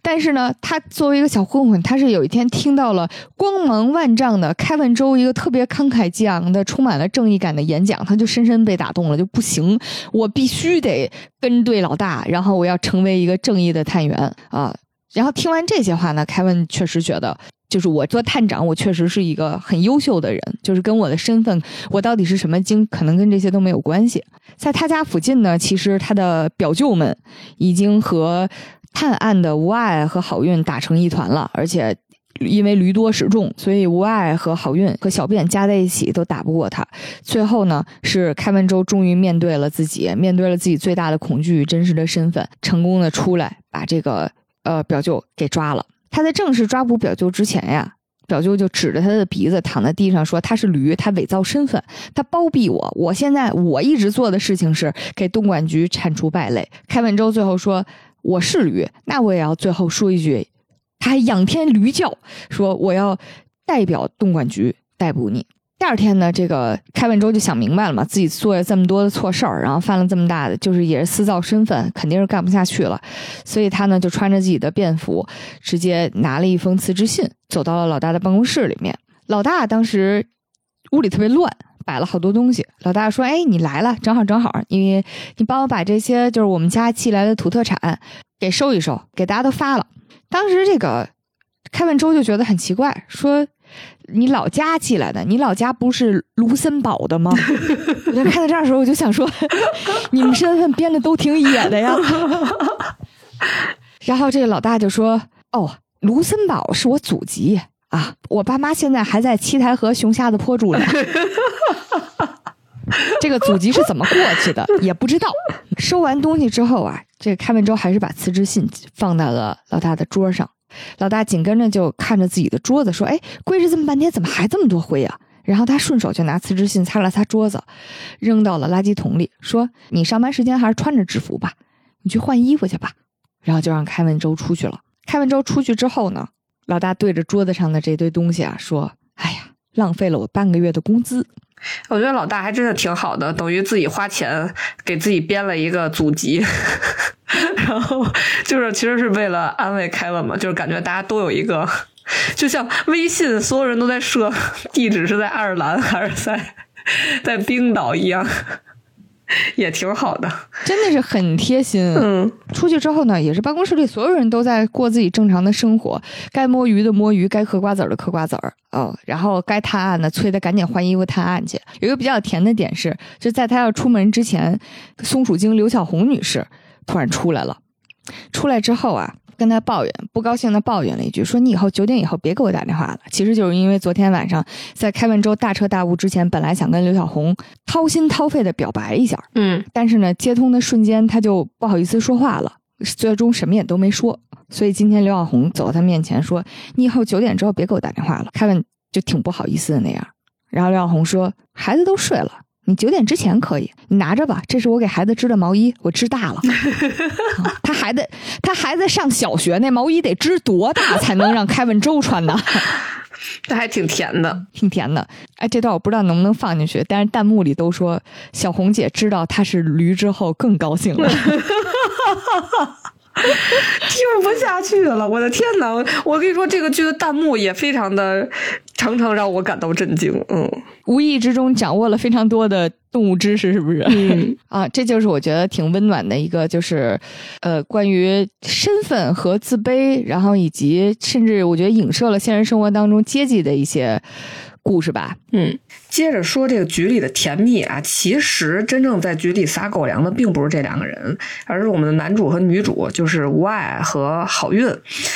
但是呢，他作为一个小混混，他是有一天听到了光芒万丈的开文州一个特别慷慨激昂的、充满了正义感的演讲，他就深深被打动了，就不行，我必须得跟对老大，然后我要成为一个正义的探员啊。然后听完这些话呢，凯文确实觉得，就是我做探长，我确实是一个很优秀的人，就是跟我的身份，我到底是什么精，可能跟这些都没有关系。在他家附近呢，其实他的表舅们已经和探案的无爱和好运打成一团了，而且因为驴多势众，所以无爱和好运和小便加在一起都打不过他。最后呢，是开文州终于面对了自己，面对了自己最大的恐惧与真实的身份，成功的出来把这个。呃，表舅给抓了。他在正式抓捕表舅之前呀，表舅就指着他的鼻子躺在地上说：“他是驴，他伪造身份，他包庇我。我现在我一直做的事情是给东莞局铲除败类。”开文州最后说：“我是驴，那我也要最后说一句，他还仰天驴叫，说我要代表东莞局逮捕你。”第二天呢，这个开文州就想明白了嘛，自己做了这么多的错事儿，然后犯了这么大的，就是也是私造身份，肯定是干不下去了，所以他呢就穿着自己的便服，直接拿了一封辞职信，走到了老大的办公室里面。老大当时屋里特别乱，摆了好多东西。老大说：“哎，你来了，正好正好，你你帮我把这些就是我们家寄来的土特产给收一收，给大家都发了。”当时这个开文州就觉得很奇怪，说。你老家寄来的？你老家不是卢森堡的吗？我在看到这儿的时候，我就想说，你们身份编的都挺野的呀。然后这个老大就说：“哦，卢森堡是我祖籍啊，我爸妈现在还在七台河熊瞎子坡住呢。这个祖籍是怎么过去的也不知道。”收完东西之后啊，这个开文州还是把辞职信放在了老大的桌上。老大紧跟着就看着自己的桌子说：“哎，跪着这么半天，怎么还这么多灰啊？”然后他顺手就拿辞职信擦了擦桌子，扔到了垃圾桶里，说：“你上班时间还是穿着制服吧，你去换衣服去吧。”然后就让开文周出去了。开文周出去之后呢，老大对着桌子上的这堆东西啊说：“哎呀，浪费了我半个月的工资我觉得老大还真的挺好的，等于自己花钱给自己编了一个祖籍，然后就是其实是为了安慰凯文嘛，就是感觉大家都有一个，就像微信所有人都在设地址是在爱尔兰还是在在冰岛一样。也挺好的，真的是很贴心。嗯，出去之后呢，也是办公室里所有人都在过自己正常的生活，该摸鱼的摸鱼，该嗑瓜子儿的嗑瓜子儿哦，然后该探案的催他赶紧换衣服探案去。有一个比较甜的点是，就在他要出门之前，松鼠精刘小红女士突然出来了。出来之后啊。跟他抱怨，不高兴的抱怨了一句，说你以后九点以后别给我打电话了。其实就是因为昨天晚上在开文州大彻大悟之前，本来想跟刘小红掏心掏肺的表白一下，嗯，但是呢，接通的瞬间他就不好意思说话了，最终什么也都没说。所以今天刘小红走到他面前说，你以后九点之后别给我打电话了。凯文就挺不好意思的那样，然后刘小红说，孩子都睡了。你九点之前可以，你拿着吧。这是我给孩子织的毛衣，我织大了。他孩子，他孩子上小学，那毛衣得织多大才能让凯文周穿呢？这还挺甜的，挺甜的。哎，这段我不知道能不能放进去，但是弹幕里都说小红姐知道他是驴之后更高兴了。听不下去了，我的天哪！我跟你说，这个剧的弹幕也非常的，常常让我感到震惊。嗯，无意之中掌握了非常多的动物知识，是不是？嗯 啊，这就是我觉得挺温暖的一个，就是呃，关于身份和自卑，然后以及甚至我觉得影射了现实生活当中阶级的一些。故事吧，嗯，接着说这个局里的甜蜜啊，其实真正在局里撒狗粮的并不是这两个人，而是我们的男主和女主，就是吴爱和好运。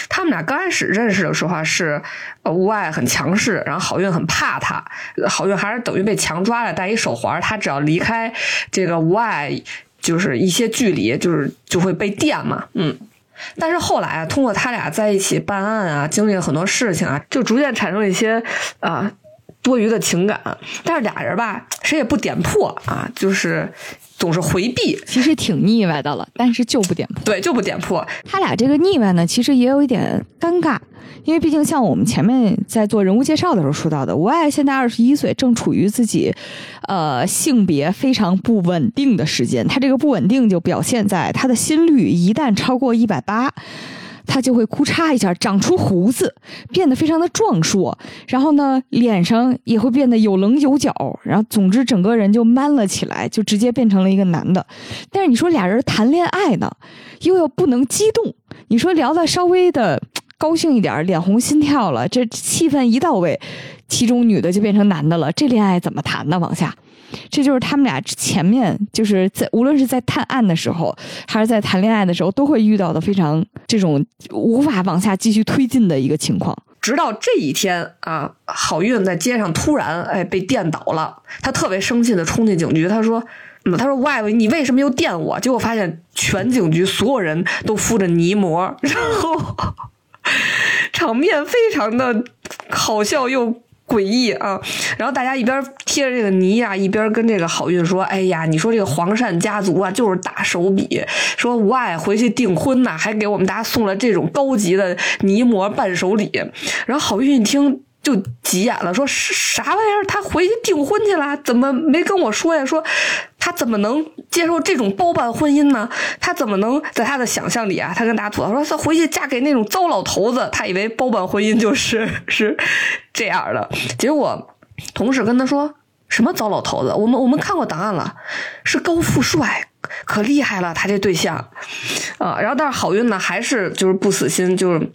他们俩刚开始认识的时候啊，是呃吴爱很强势，然后好运很怕他，好运还是等于被强抓了，戴一手环，他只要离开这个吴爱，就是一些距离，就是就会被电嘛，嗯。但是后来啊，通过他俩在一起办案啊，经历了很多事情啊，就逐渐产生了一些啊。多余的情感，但是俩人吧，谁也不点破啊，就是总是回避。其实挺腻歪的了，但是就不点破。对，就不点破。他俩这个腻歪呢，其实也有一点尴尬，因为毕竟像我们前面在做人物介绍的时候说到的，吴爱现在二十一岁，正处于自己呃性别非常不稳定的时间。他这个不稳定就表现在他的心率一旦超过一百八。他就会哭嚓一下长出胡子，变得非常的壮硕，然后呢，脸上也会变得有棱有角，然后总之整个人就 man 了起来，就直接变成了一个男的。但是你说俩人谈恋爱呢，又要不能激动，你说聊的稍微的高兴一点，脸红心跳了，这气氛一到位，其中女的就变成男的了，这恋爱怎么谈呢？往下。这就是他们俩前面就是在无论是在探案的时候，还是在谈恋爱的时候，都会遇到的非常这种无法往下继续推进的一个情况。直到这一天啊，郝运在街上突然哎被电倒了，他特别生气的冲进警局，他说：“嗯，他说外围你为什么又电我？”结果发现全警局所有人都敷着泥膜，然后 场面非常的好笑又。诡异啊！然后大家一边贴着这个泥呀，一边跟这个好运说：“哎呀，你说这个黄鳝家族啊，就是大手笔，说无爱回去订婚呐，还给我们大家送了这种高级的泥膜伴手礼。”然后好运一听。就急眼了，说啥玩意儿？他回去订婚去了，怎么没跟我说呀？说他怎么能接受这种包办婚姻呢？他怎么能在他的想象里啊？他跟大家吐槽说，他回去嫁给那种糟老头子，他以为包办婚姻就是 是这样的。结果同事跟他说什么糟老头子？我们我们看过档案了，是高富帅，可厉害了，他这对象啊。然后但是好运呢，还是就是不死心，就是。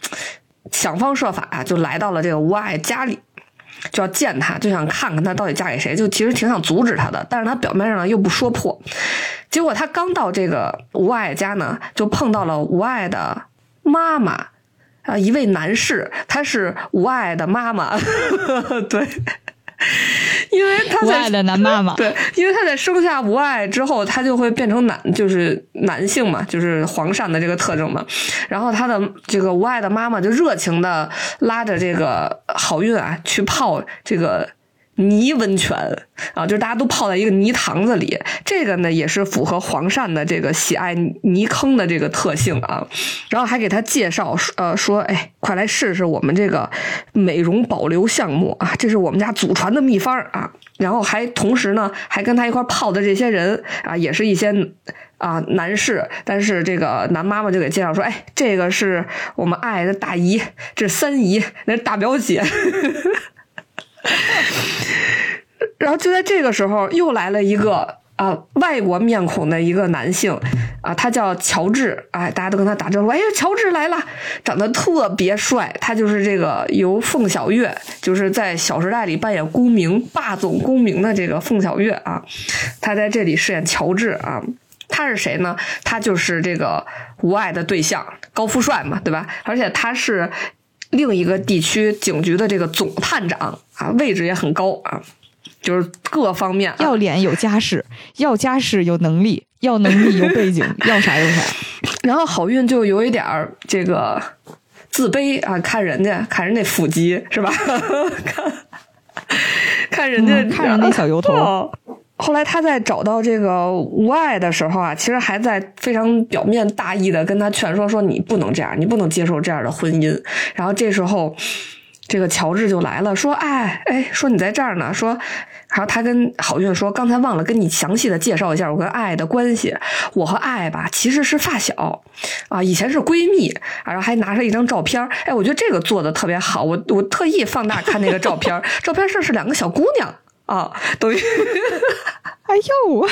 想方设法啊，就来到了这个吴爱家里，就要见他，就想看看他到底嫁给谁。就其实挺想阻止他的，但是他表面上又不说破。结果他刚到这个吴爱家呢，就碰到了吴爱的妈妈啊，一位男士，他是吴爱的妈妈，对。因为他在爱的男妈妈，对，因为他在生下无爱之后，他就会变成男，就是男性嘛，就是黄鳝的这个特征嘛。然后他的这个无爱的妈妈就热情的拉着这个好运啊去泡这个泥温泉啊，就是大家都泡在一个泥塘子里，这个呢也是符合黄鳝的这个喜爱泥坑的这个特性啊。然后还给他介绍，呃，说，哎，快来试试我们这个美容保留项目啊，这是我们家祖传的秘方啊。然后还同时呢，还跟他一块泡的这些人啊，也是一些啊男士，但是这个男妈妈就给介绍说，哎，这个是我们爱的大姨，这是三姨，那是大表姐。然后就在这个时候，又来了一个啊外国面孔的一个男性啊，他叫乔治，哎，大家都跟他打招呼，哎呀，乔治来了，长得特别帅，他就是这个由凤小岳，就是在《小时代》里扮演公明霸总公明的这个凤小岳啊，他在这里饰演乔治啊，他是谁呢？他就是这个无爱的对象高富帅嘛，对吧？而且他是另一个地区警局的这个总探长啊，位置也很高啊。就是各方面要脸有家世，要家世有能力，要能力有背景，要啥有啥。然后好运就有一点儿这个自卑啊，看人家，看人那腹肌是吧？看看人家，看人那小油头。后来他在找到这个无爱的时候啊，其实还在非常表面大义的跟他劝说说你不能这样，你不能接受这样的婚姻。然后这时候。这个乔治就来了，说：“哎哎，说你在这儿呢。”说，然后他跟好运说：“刚才忘了跟你详细的介绍一下我跟爱的关系。我和爱吧其实是发小，啊，以前是闺蜜。然后还拿着一张照片哎，我觉得这个做的特别好。我我特意放大看那个照片 照片上是两个小姑娘啊，等于，哎呦。”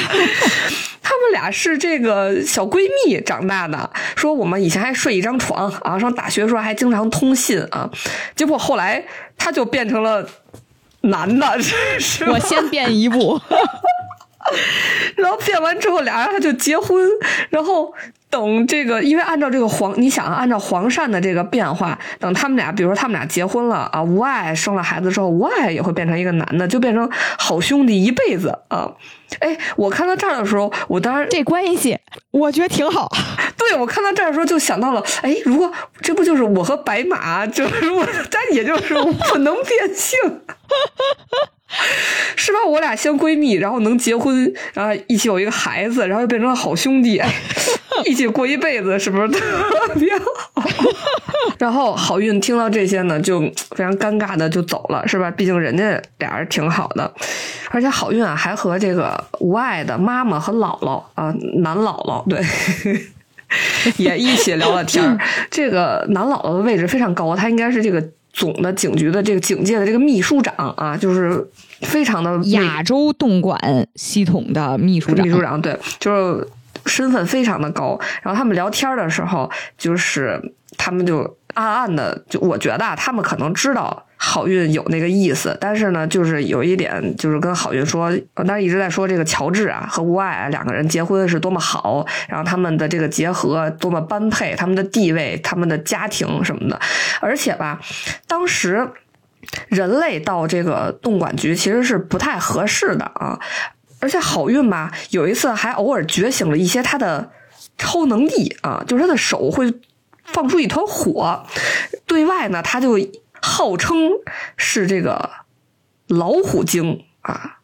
他们俩是这个小闺蜜长大的，说我们以前还睡一张床啊，上大学时候还经常通信啊，结果后来他就变成了男的，是我先变一步，然后变完之后俩人他就结婚，然后。等这个，因为按照这个黄，你想按照黄鳝的这个变化，等他们俩，比如说他们俩结婚了啊，无爱生了孩子之后，无爱也会变成一个男的，就变成好兄弟一辈子啊。哎，我看到这儿的时候，我当然这关系我觉得挺好。对我看到这儿的时候就想到了，哎，如果这不就是我和白马，就是我，但也就是不能变性。是吧？我俩先闺蜜，然后能结婚，然后一起有一个孩子，然后又变成了好兄弟，一起过一辈子，是不是 特别好？然后好运听到这些呢，就非常尴尬的就走了，是吧？毕竟人家俩人挺好的，而且好运啊，还和这个无爱的妈妈和姥姥啊，男姥姥对，也一起聊了天。这个男姥姥的位置非常高，他应该是这个。总的警局的这个警界的这个秘书长啊，就是非常的亚洲动管系统的秘书长。秘书长对，就是身份非常的高。然后他们聊天的时候，就是他们就暗暗的，就我觉得他们可能知道。好运有那个意思，但是呢，就是有一点，就是跟好运说，当时一直在说这个乔治啊和吴爱两个人结婚是多么好，然后他们的这个结合多么般配，他们的地位、他们的家庭什么的，而且吧，当时人类到这个动管局其实是不太合适的啊，而且好运吧，有一次还偶尔觉醒了一些他的超能力啊，就是他的手会放出一团火，对外呢他就。号称是这个老虎精啊，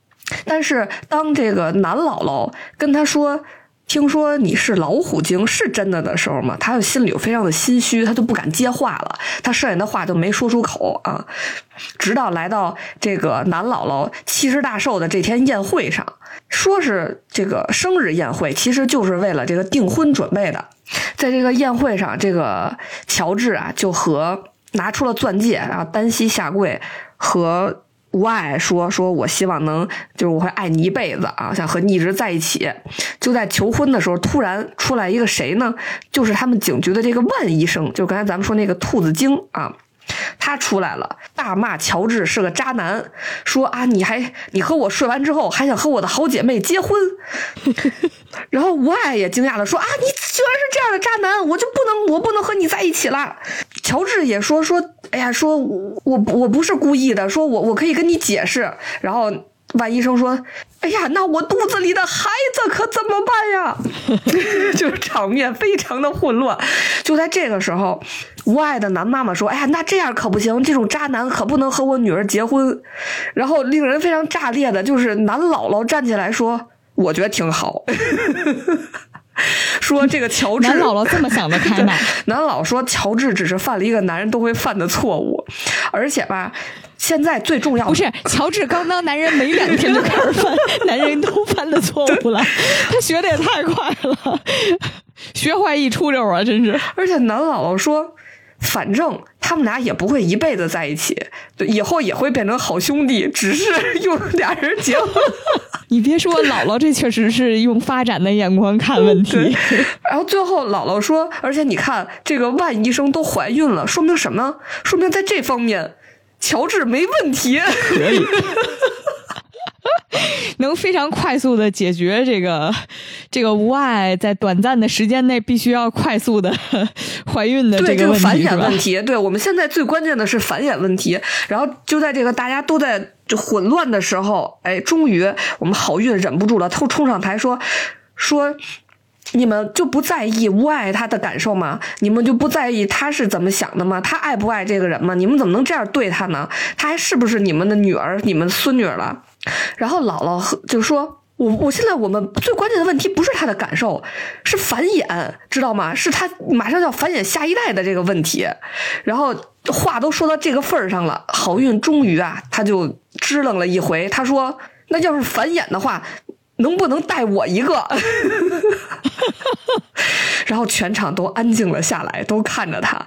但是当这个男姥姥跟他说：“听说你是老虎精，是真的的时候嘛，他就心里非常的心虚，他就不敢接话了，他剩下的话就没说出口啊。直到来到这个男姥姥七十大寿的这天宴会上，说是这个生日宴会，其实就是为了这个订婚准备的。在这个宴会上，这个乔治啊就和。拿出了钻戒，然后单膝下跪，和无爱说：“说我希望能，就是我会爱你一辈子啊，想和你一直在一起。”就在求婚的时候，突然出来一个谁呢？就是他们警局的这个万医生，就刚才咱们说那个兔子精啊。他出来了，大骂乔治是个渣男，说啊，你还你和我睡完之后，还想和我的好姐妹结婚？然后吴爱也惊讶的说啊，你居然是这样的渣男，我就不能，我不能和你在一起了。乔治也说说，哎呀，说我我不是故意的，说我我可以跟你解释。然后万医生说：“哎呀，那我肚子里的孩子可怎么办呀？” 就是场面非常的混乱。就在这个时候，无爱的男妈妈说：“哎呀，那这样可不行，这种渣男可不能和我女儿结婚。”然后令人非常炸裂的就是男姥姥站起来说：“我觉得挺好。”说这个乔治，男姥姥这么想得开吗？男姥说乔治只是犯了一个男人都会犯的错误，而且吧。现在最重要不是乔治刚当男人没两天就开始犯男人都犯的错误了，他学的也太快了，学坏一出溜啊，真是！而且男姥姥说，反正他们俩也不会一辈子在一起，以后也会变成好兄弟，只是用俩人结婚。你别说，姥姥这确实是用发展的眼光看问题。然后最后姥姥说，而且你看这个万医生都怀孕了，说明什么？说明在这方面。乔治没问题，可以，能非常快速的解决这个这个无爱在短暂的时间内必须要快速的怀孕的这个繁衍问题。对我们现在最关键的是繁衍问题。然后就在这个大家都在混乱的时候，哎，终于我们好运忍不住了，他冲上台说说。你们就不在意无爱他的感受吗？你们就不在意他是怎么想的吗？他爱不爱这个人吗？你们怎么能这样对他呢？他还是不是你们的女儿、你们孙女了？然后姥姥就说：“我我现在我们最关键的问题不是他的感受，是繁衍，知道吗？是他马上要繁衍下一代的这个问题。”然后话都说到这个份儿上了，好运终于啊，他就支棱了一回，他说：“那要是繁衍的话。”能不能带我一个？然后全场都安静了下来，都看着他。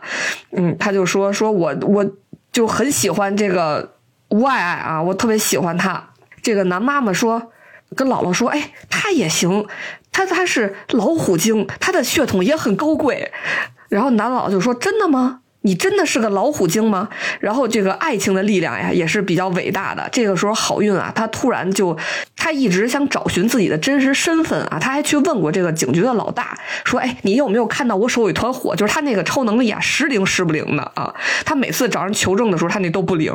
嗯，他就说：“说我我就很喜欢这个吴爱爱啊，我特别喜欢他。”这个男妈妈说：“跟姥姥说，哎，他也行，他他是老虎精，他的血统也很高贵。”然后男姥姥就说：“真的吗？”你真的是个老虎精吗？然后这个爱情的力量呀，也是比较伟大的。这个时候好运啊，他突然就，他一直想找寻自己的真实身份啊，他还去问过这个警局的老大，说：“哎，你有没有看到我手有一团火？就是他那个超能力啊，时灵时不灵的啊。他每次找人求证的时候，他那都不灵。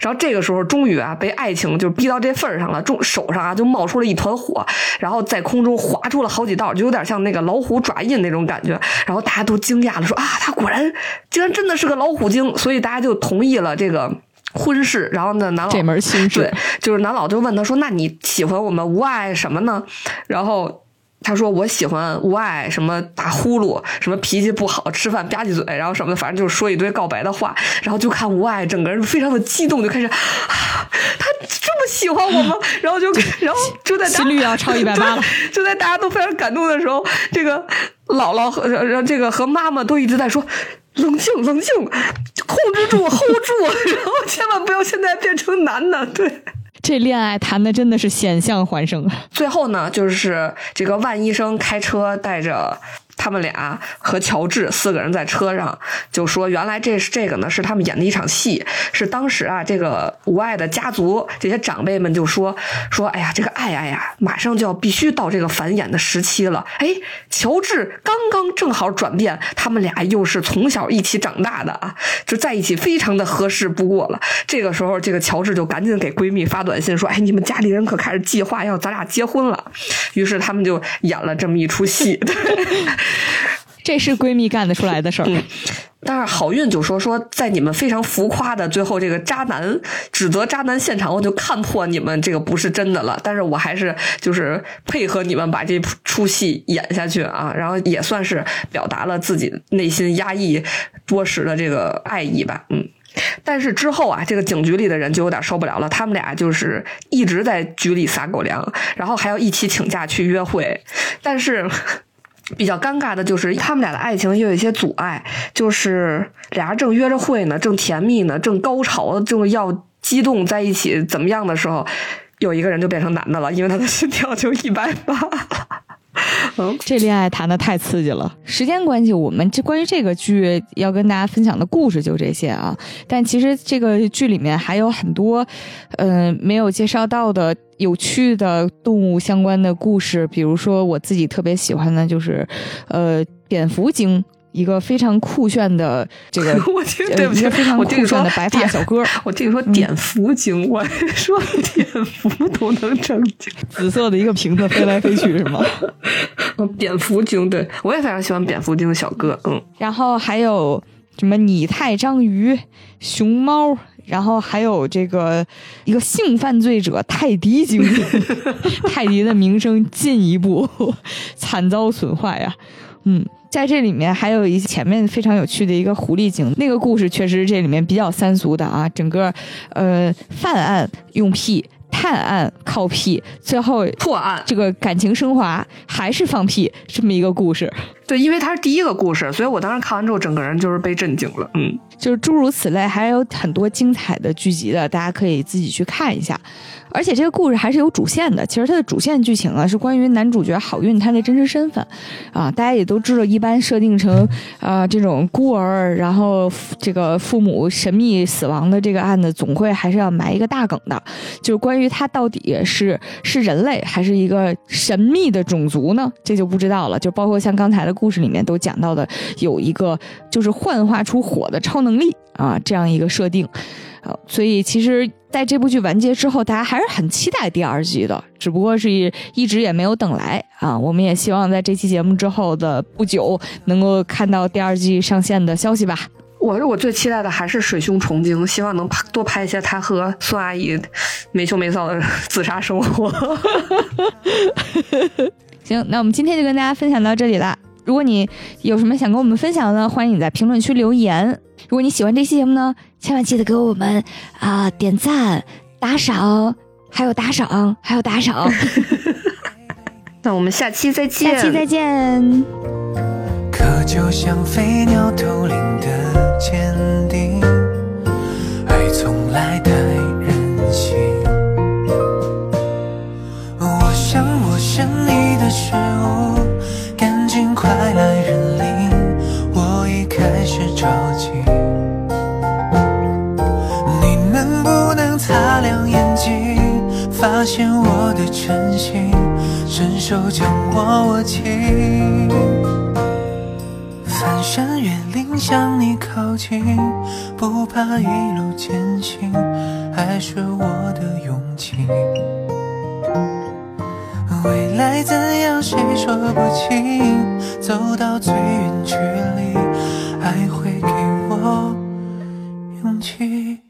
然后这个时候，终于啊，被爱情就逼到这份儿上了，中手上啊就冒出了一团火，然后在空中划出了好几道，就有点像那个老虎爪印那种感觉。然后大家都惊讶了，说：啊，他果然，竟然真的。是个老虎精，所以大家就同意了这个婚事。然后呢，男老这门亲事，对，就是男老就问他说：“那你喜欢我们无爱什么呢？”然后他说：“我喜欢无爱什么打呼噜，什么脾气不好，吃饭吧唧嘴，然后什么的，反正就是说一堆告白的话。”然后就看无爱整个人非常的激动，就开始他这么喜欢我吗？然后就然后就在心率要超一百八了，就在大家都非常感动的时候，这个姥姥和这个和妈妈都一直在说。冷静，冷静，控制住，hold 住，然后千万不要现在变成男的。对，这恋爱谈的真的是险象环生。最后呢，就是这个万医生开车带着。他们俩和乔治四个人在车上就说：“原来这是这个呢，是他们演的一场戏。是当时啊，这个无爱的家族这些长辈们就说说：‘哎呀，这个爱爱呀，马上就要必须到这个繁衍的时期了。’哎，乔治刚刚正好转变，他们俩又是从小一起长大的啊，就在一起非常的合适不过了。这个时候，这个乔治就赶紧给闺蜜发短信说：‘哎，你们家里人可开始计划要咱俩结婚了。’于是他们就演了这么一出戏。这是闺蜜干得出来的事儿，但是好运就说说，在你们非常浮夸的最后这个渣男指责渣男现场，我就看破你们这个不是真的了。但是我还是就是配合你们把这出戏演下去啊，然后也算是表达了自己内心压抑多时的这个爱意吧。嗯，但是之后啊，这个警局里的人就有点受不了了，他们俩就是一直在局里撒狗粮，然后还要一起请假去约会，但是。比较尴尬的就是他们俩的爱情又有一些阻碍，就是俩人正约着会呢，正甜蜜呢，正高潮，正要激动在一起怎么样的时候，有一个人就变成男的了，因为他的心跳就一百八。嗯，这恋爱谈的太刺激了。时间关系，我们这关于这个剧要跟大家分享的故事就这些啊。但其实这个剧里面还有很多，呃，没有介绍到的有趣的动物相关的故事。比如说，我自己特别喜欢的就是，呃，蝙蝠精。一个非常酷炫的这个，我听对不起，非常酷炫的白发小哥。我听你说碘伏精，我还说碘伏都能成精，紫色的一个瓶子飞来飞去是吗？蝙蝠精，对我也非常喜欢蝙蝠精的小哥。嗯，然后还有什么拟态章鱼、熊猫。然后还有这个一个性犯罪者泰迪精，泰迪的名声进一步惨遭损坏啊！嗯，在这里面还有一前面非常有趣的一个狐狸精，那个故事确实这里面比较三俗的啊，整个呃犯案用屁。探案靠屁，最后破案，这个感情升华还是放屁，这么一个故事。对，因为它是第一个故事，所以我当时看完之后，整个人就是被震惊了。嗯，就是诸如此类，还有很多精彩的剧集的，大家可以自己去看一下。而且这个故事还是有主线的。其实它的主线剧情啊，是关于男主角好运他的真实身份啊。大家也都知道，一般设定成啊这种孤儿，然后这个父母神秘死亡的这个案子，总会还是要埋一个大梗的，就是关于他到底是是人类还是一个神秘的种族呢？这就不知道了。就包括像刚才的故事里面都讲到的，有一个就是幻化出火的超能力啊这样一个设定。好，所以其实在这部剧完结之后，大家还是很期待第二季的，只不过是一直也没有等来啊。我们也希望在这期节目之后的不久，能够看到第二季上线的消息吧。我我最期待的还是水兄重精，希望能拍多拍一些他和孙阿姨没羞没臊的自杀生活。行，那我们今天就跟大家分享到这里了。如果你有什么想跟我们分享的，欢迎你在评论区留言。如果你喜欢这期节目呢，千万记得给我们啊点赞、打赏，还有打赏，还有打赏。那我们下期再见，下期再见。可就像飞鸟头领的坚定，爱从来太任性。我想我想你的时候。快来认领，我已开始着急。你能不能擦亮眼睛，发现我的真心，伸手将我握紧。翻山越岭向你靠近，不怕一路艰辛，还是我的勇气。未来怎样，谁说不清？走到最远距离，爱会给我勇气。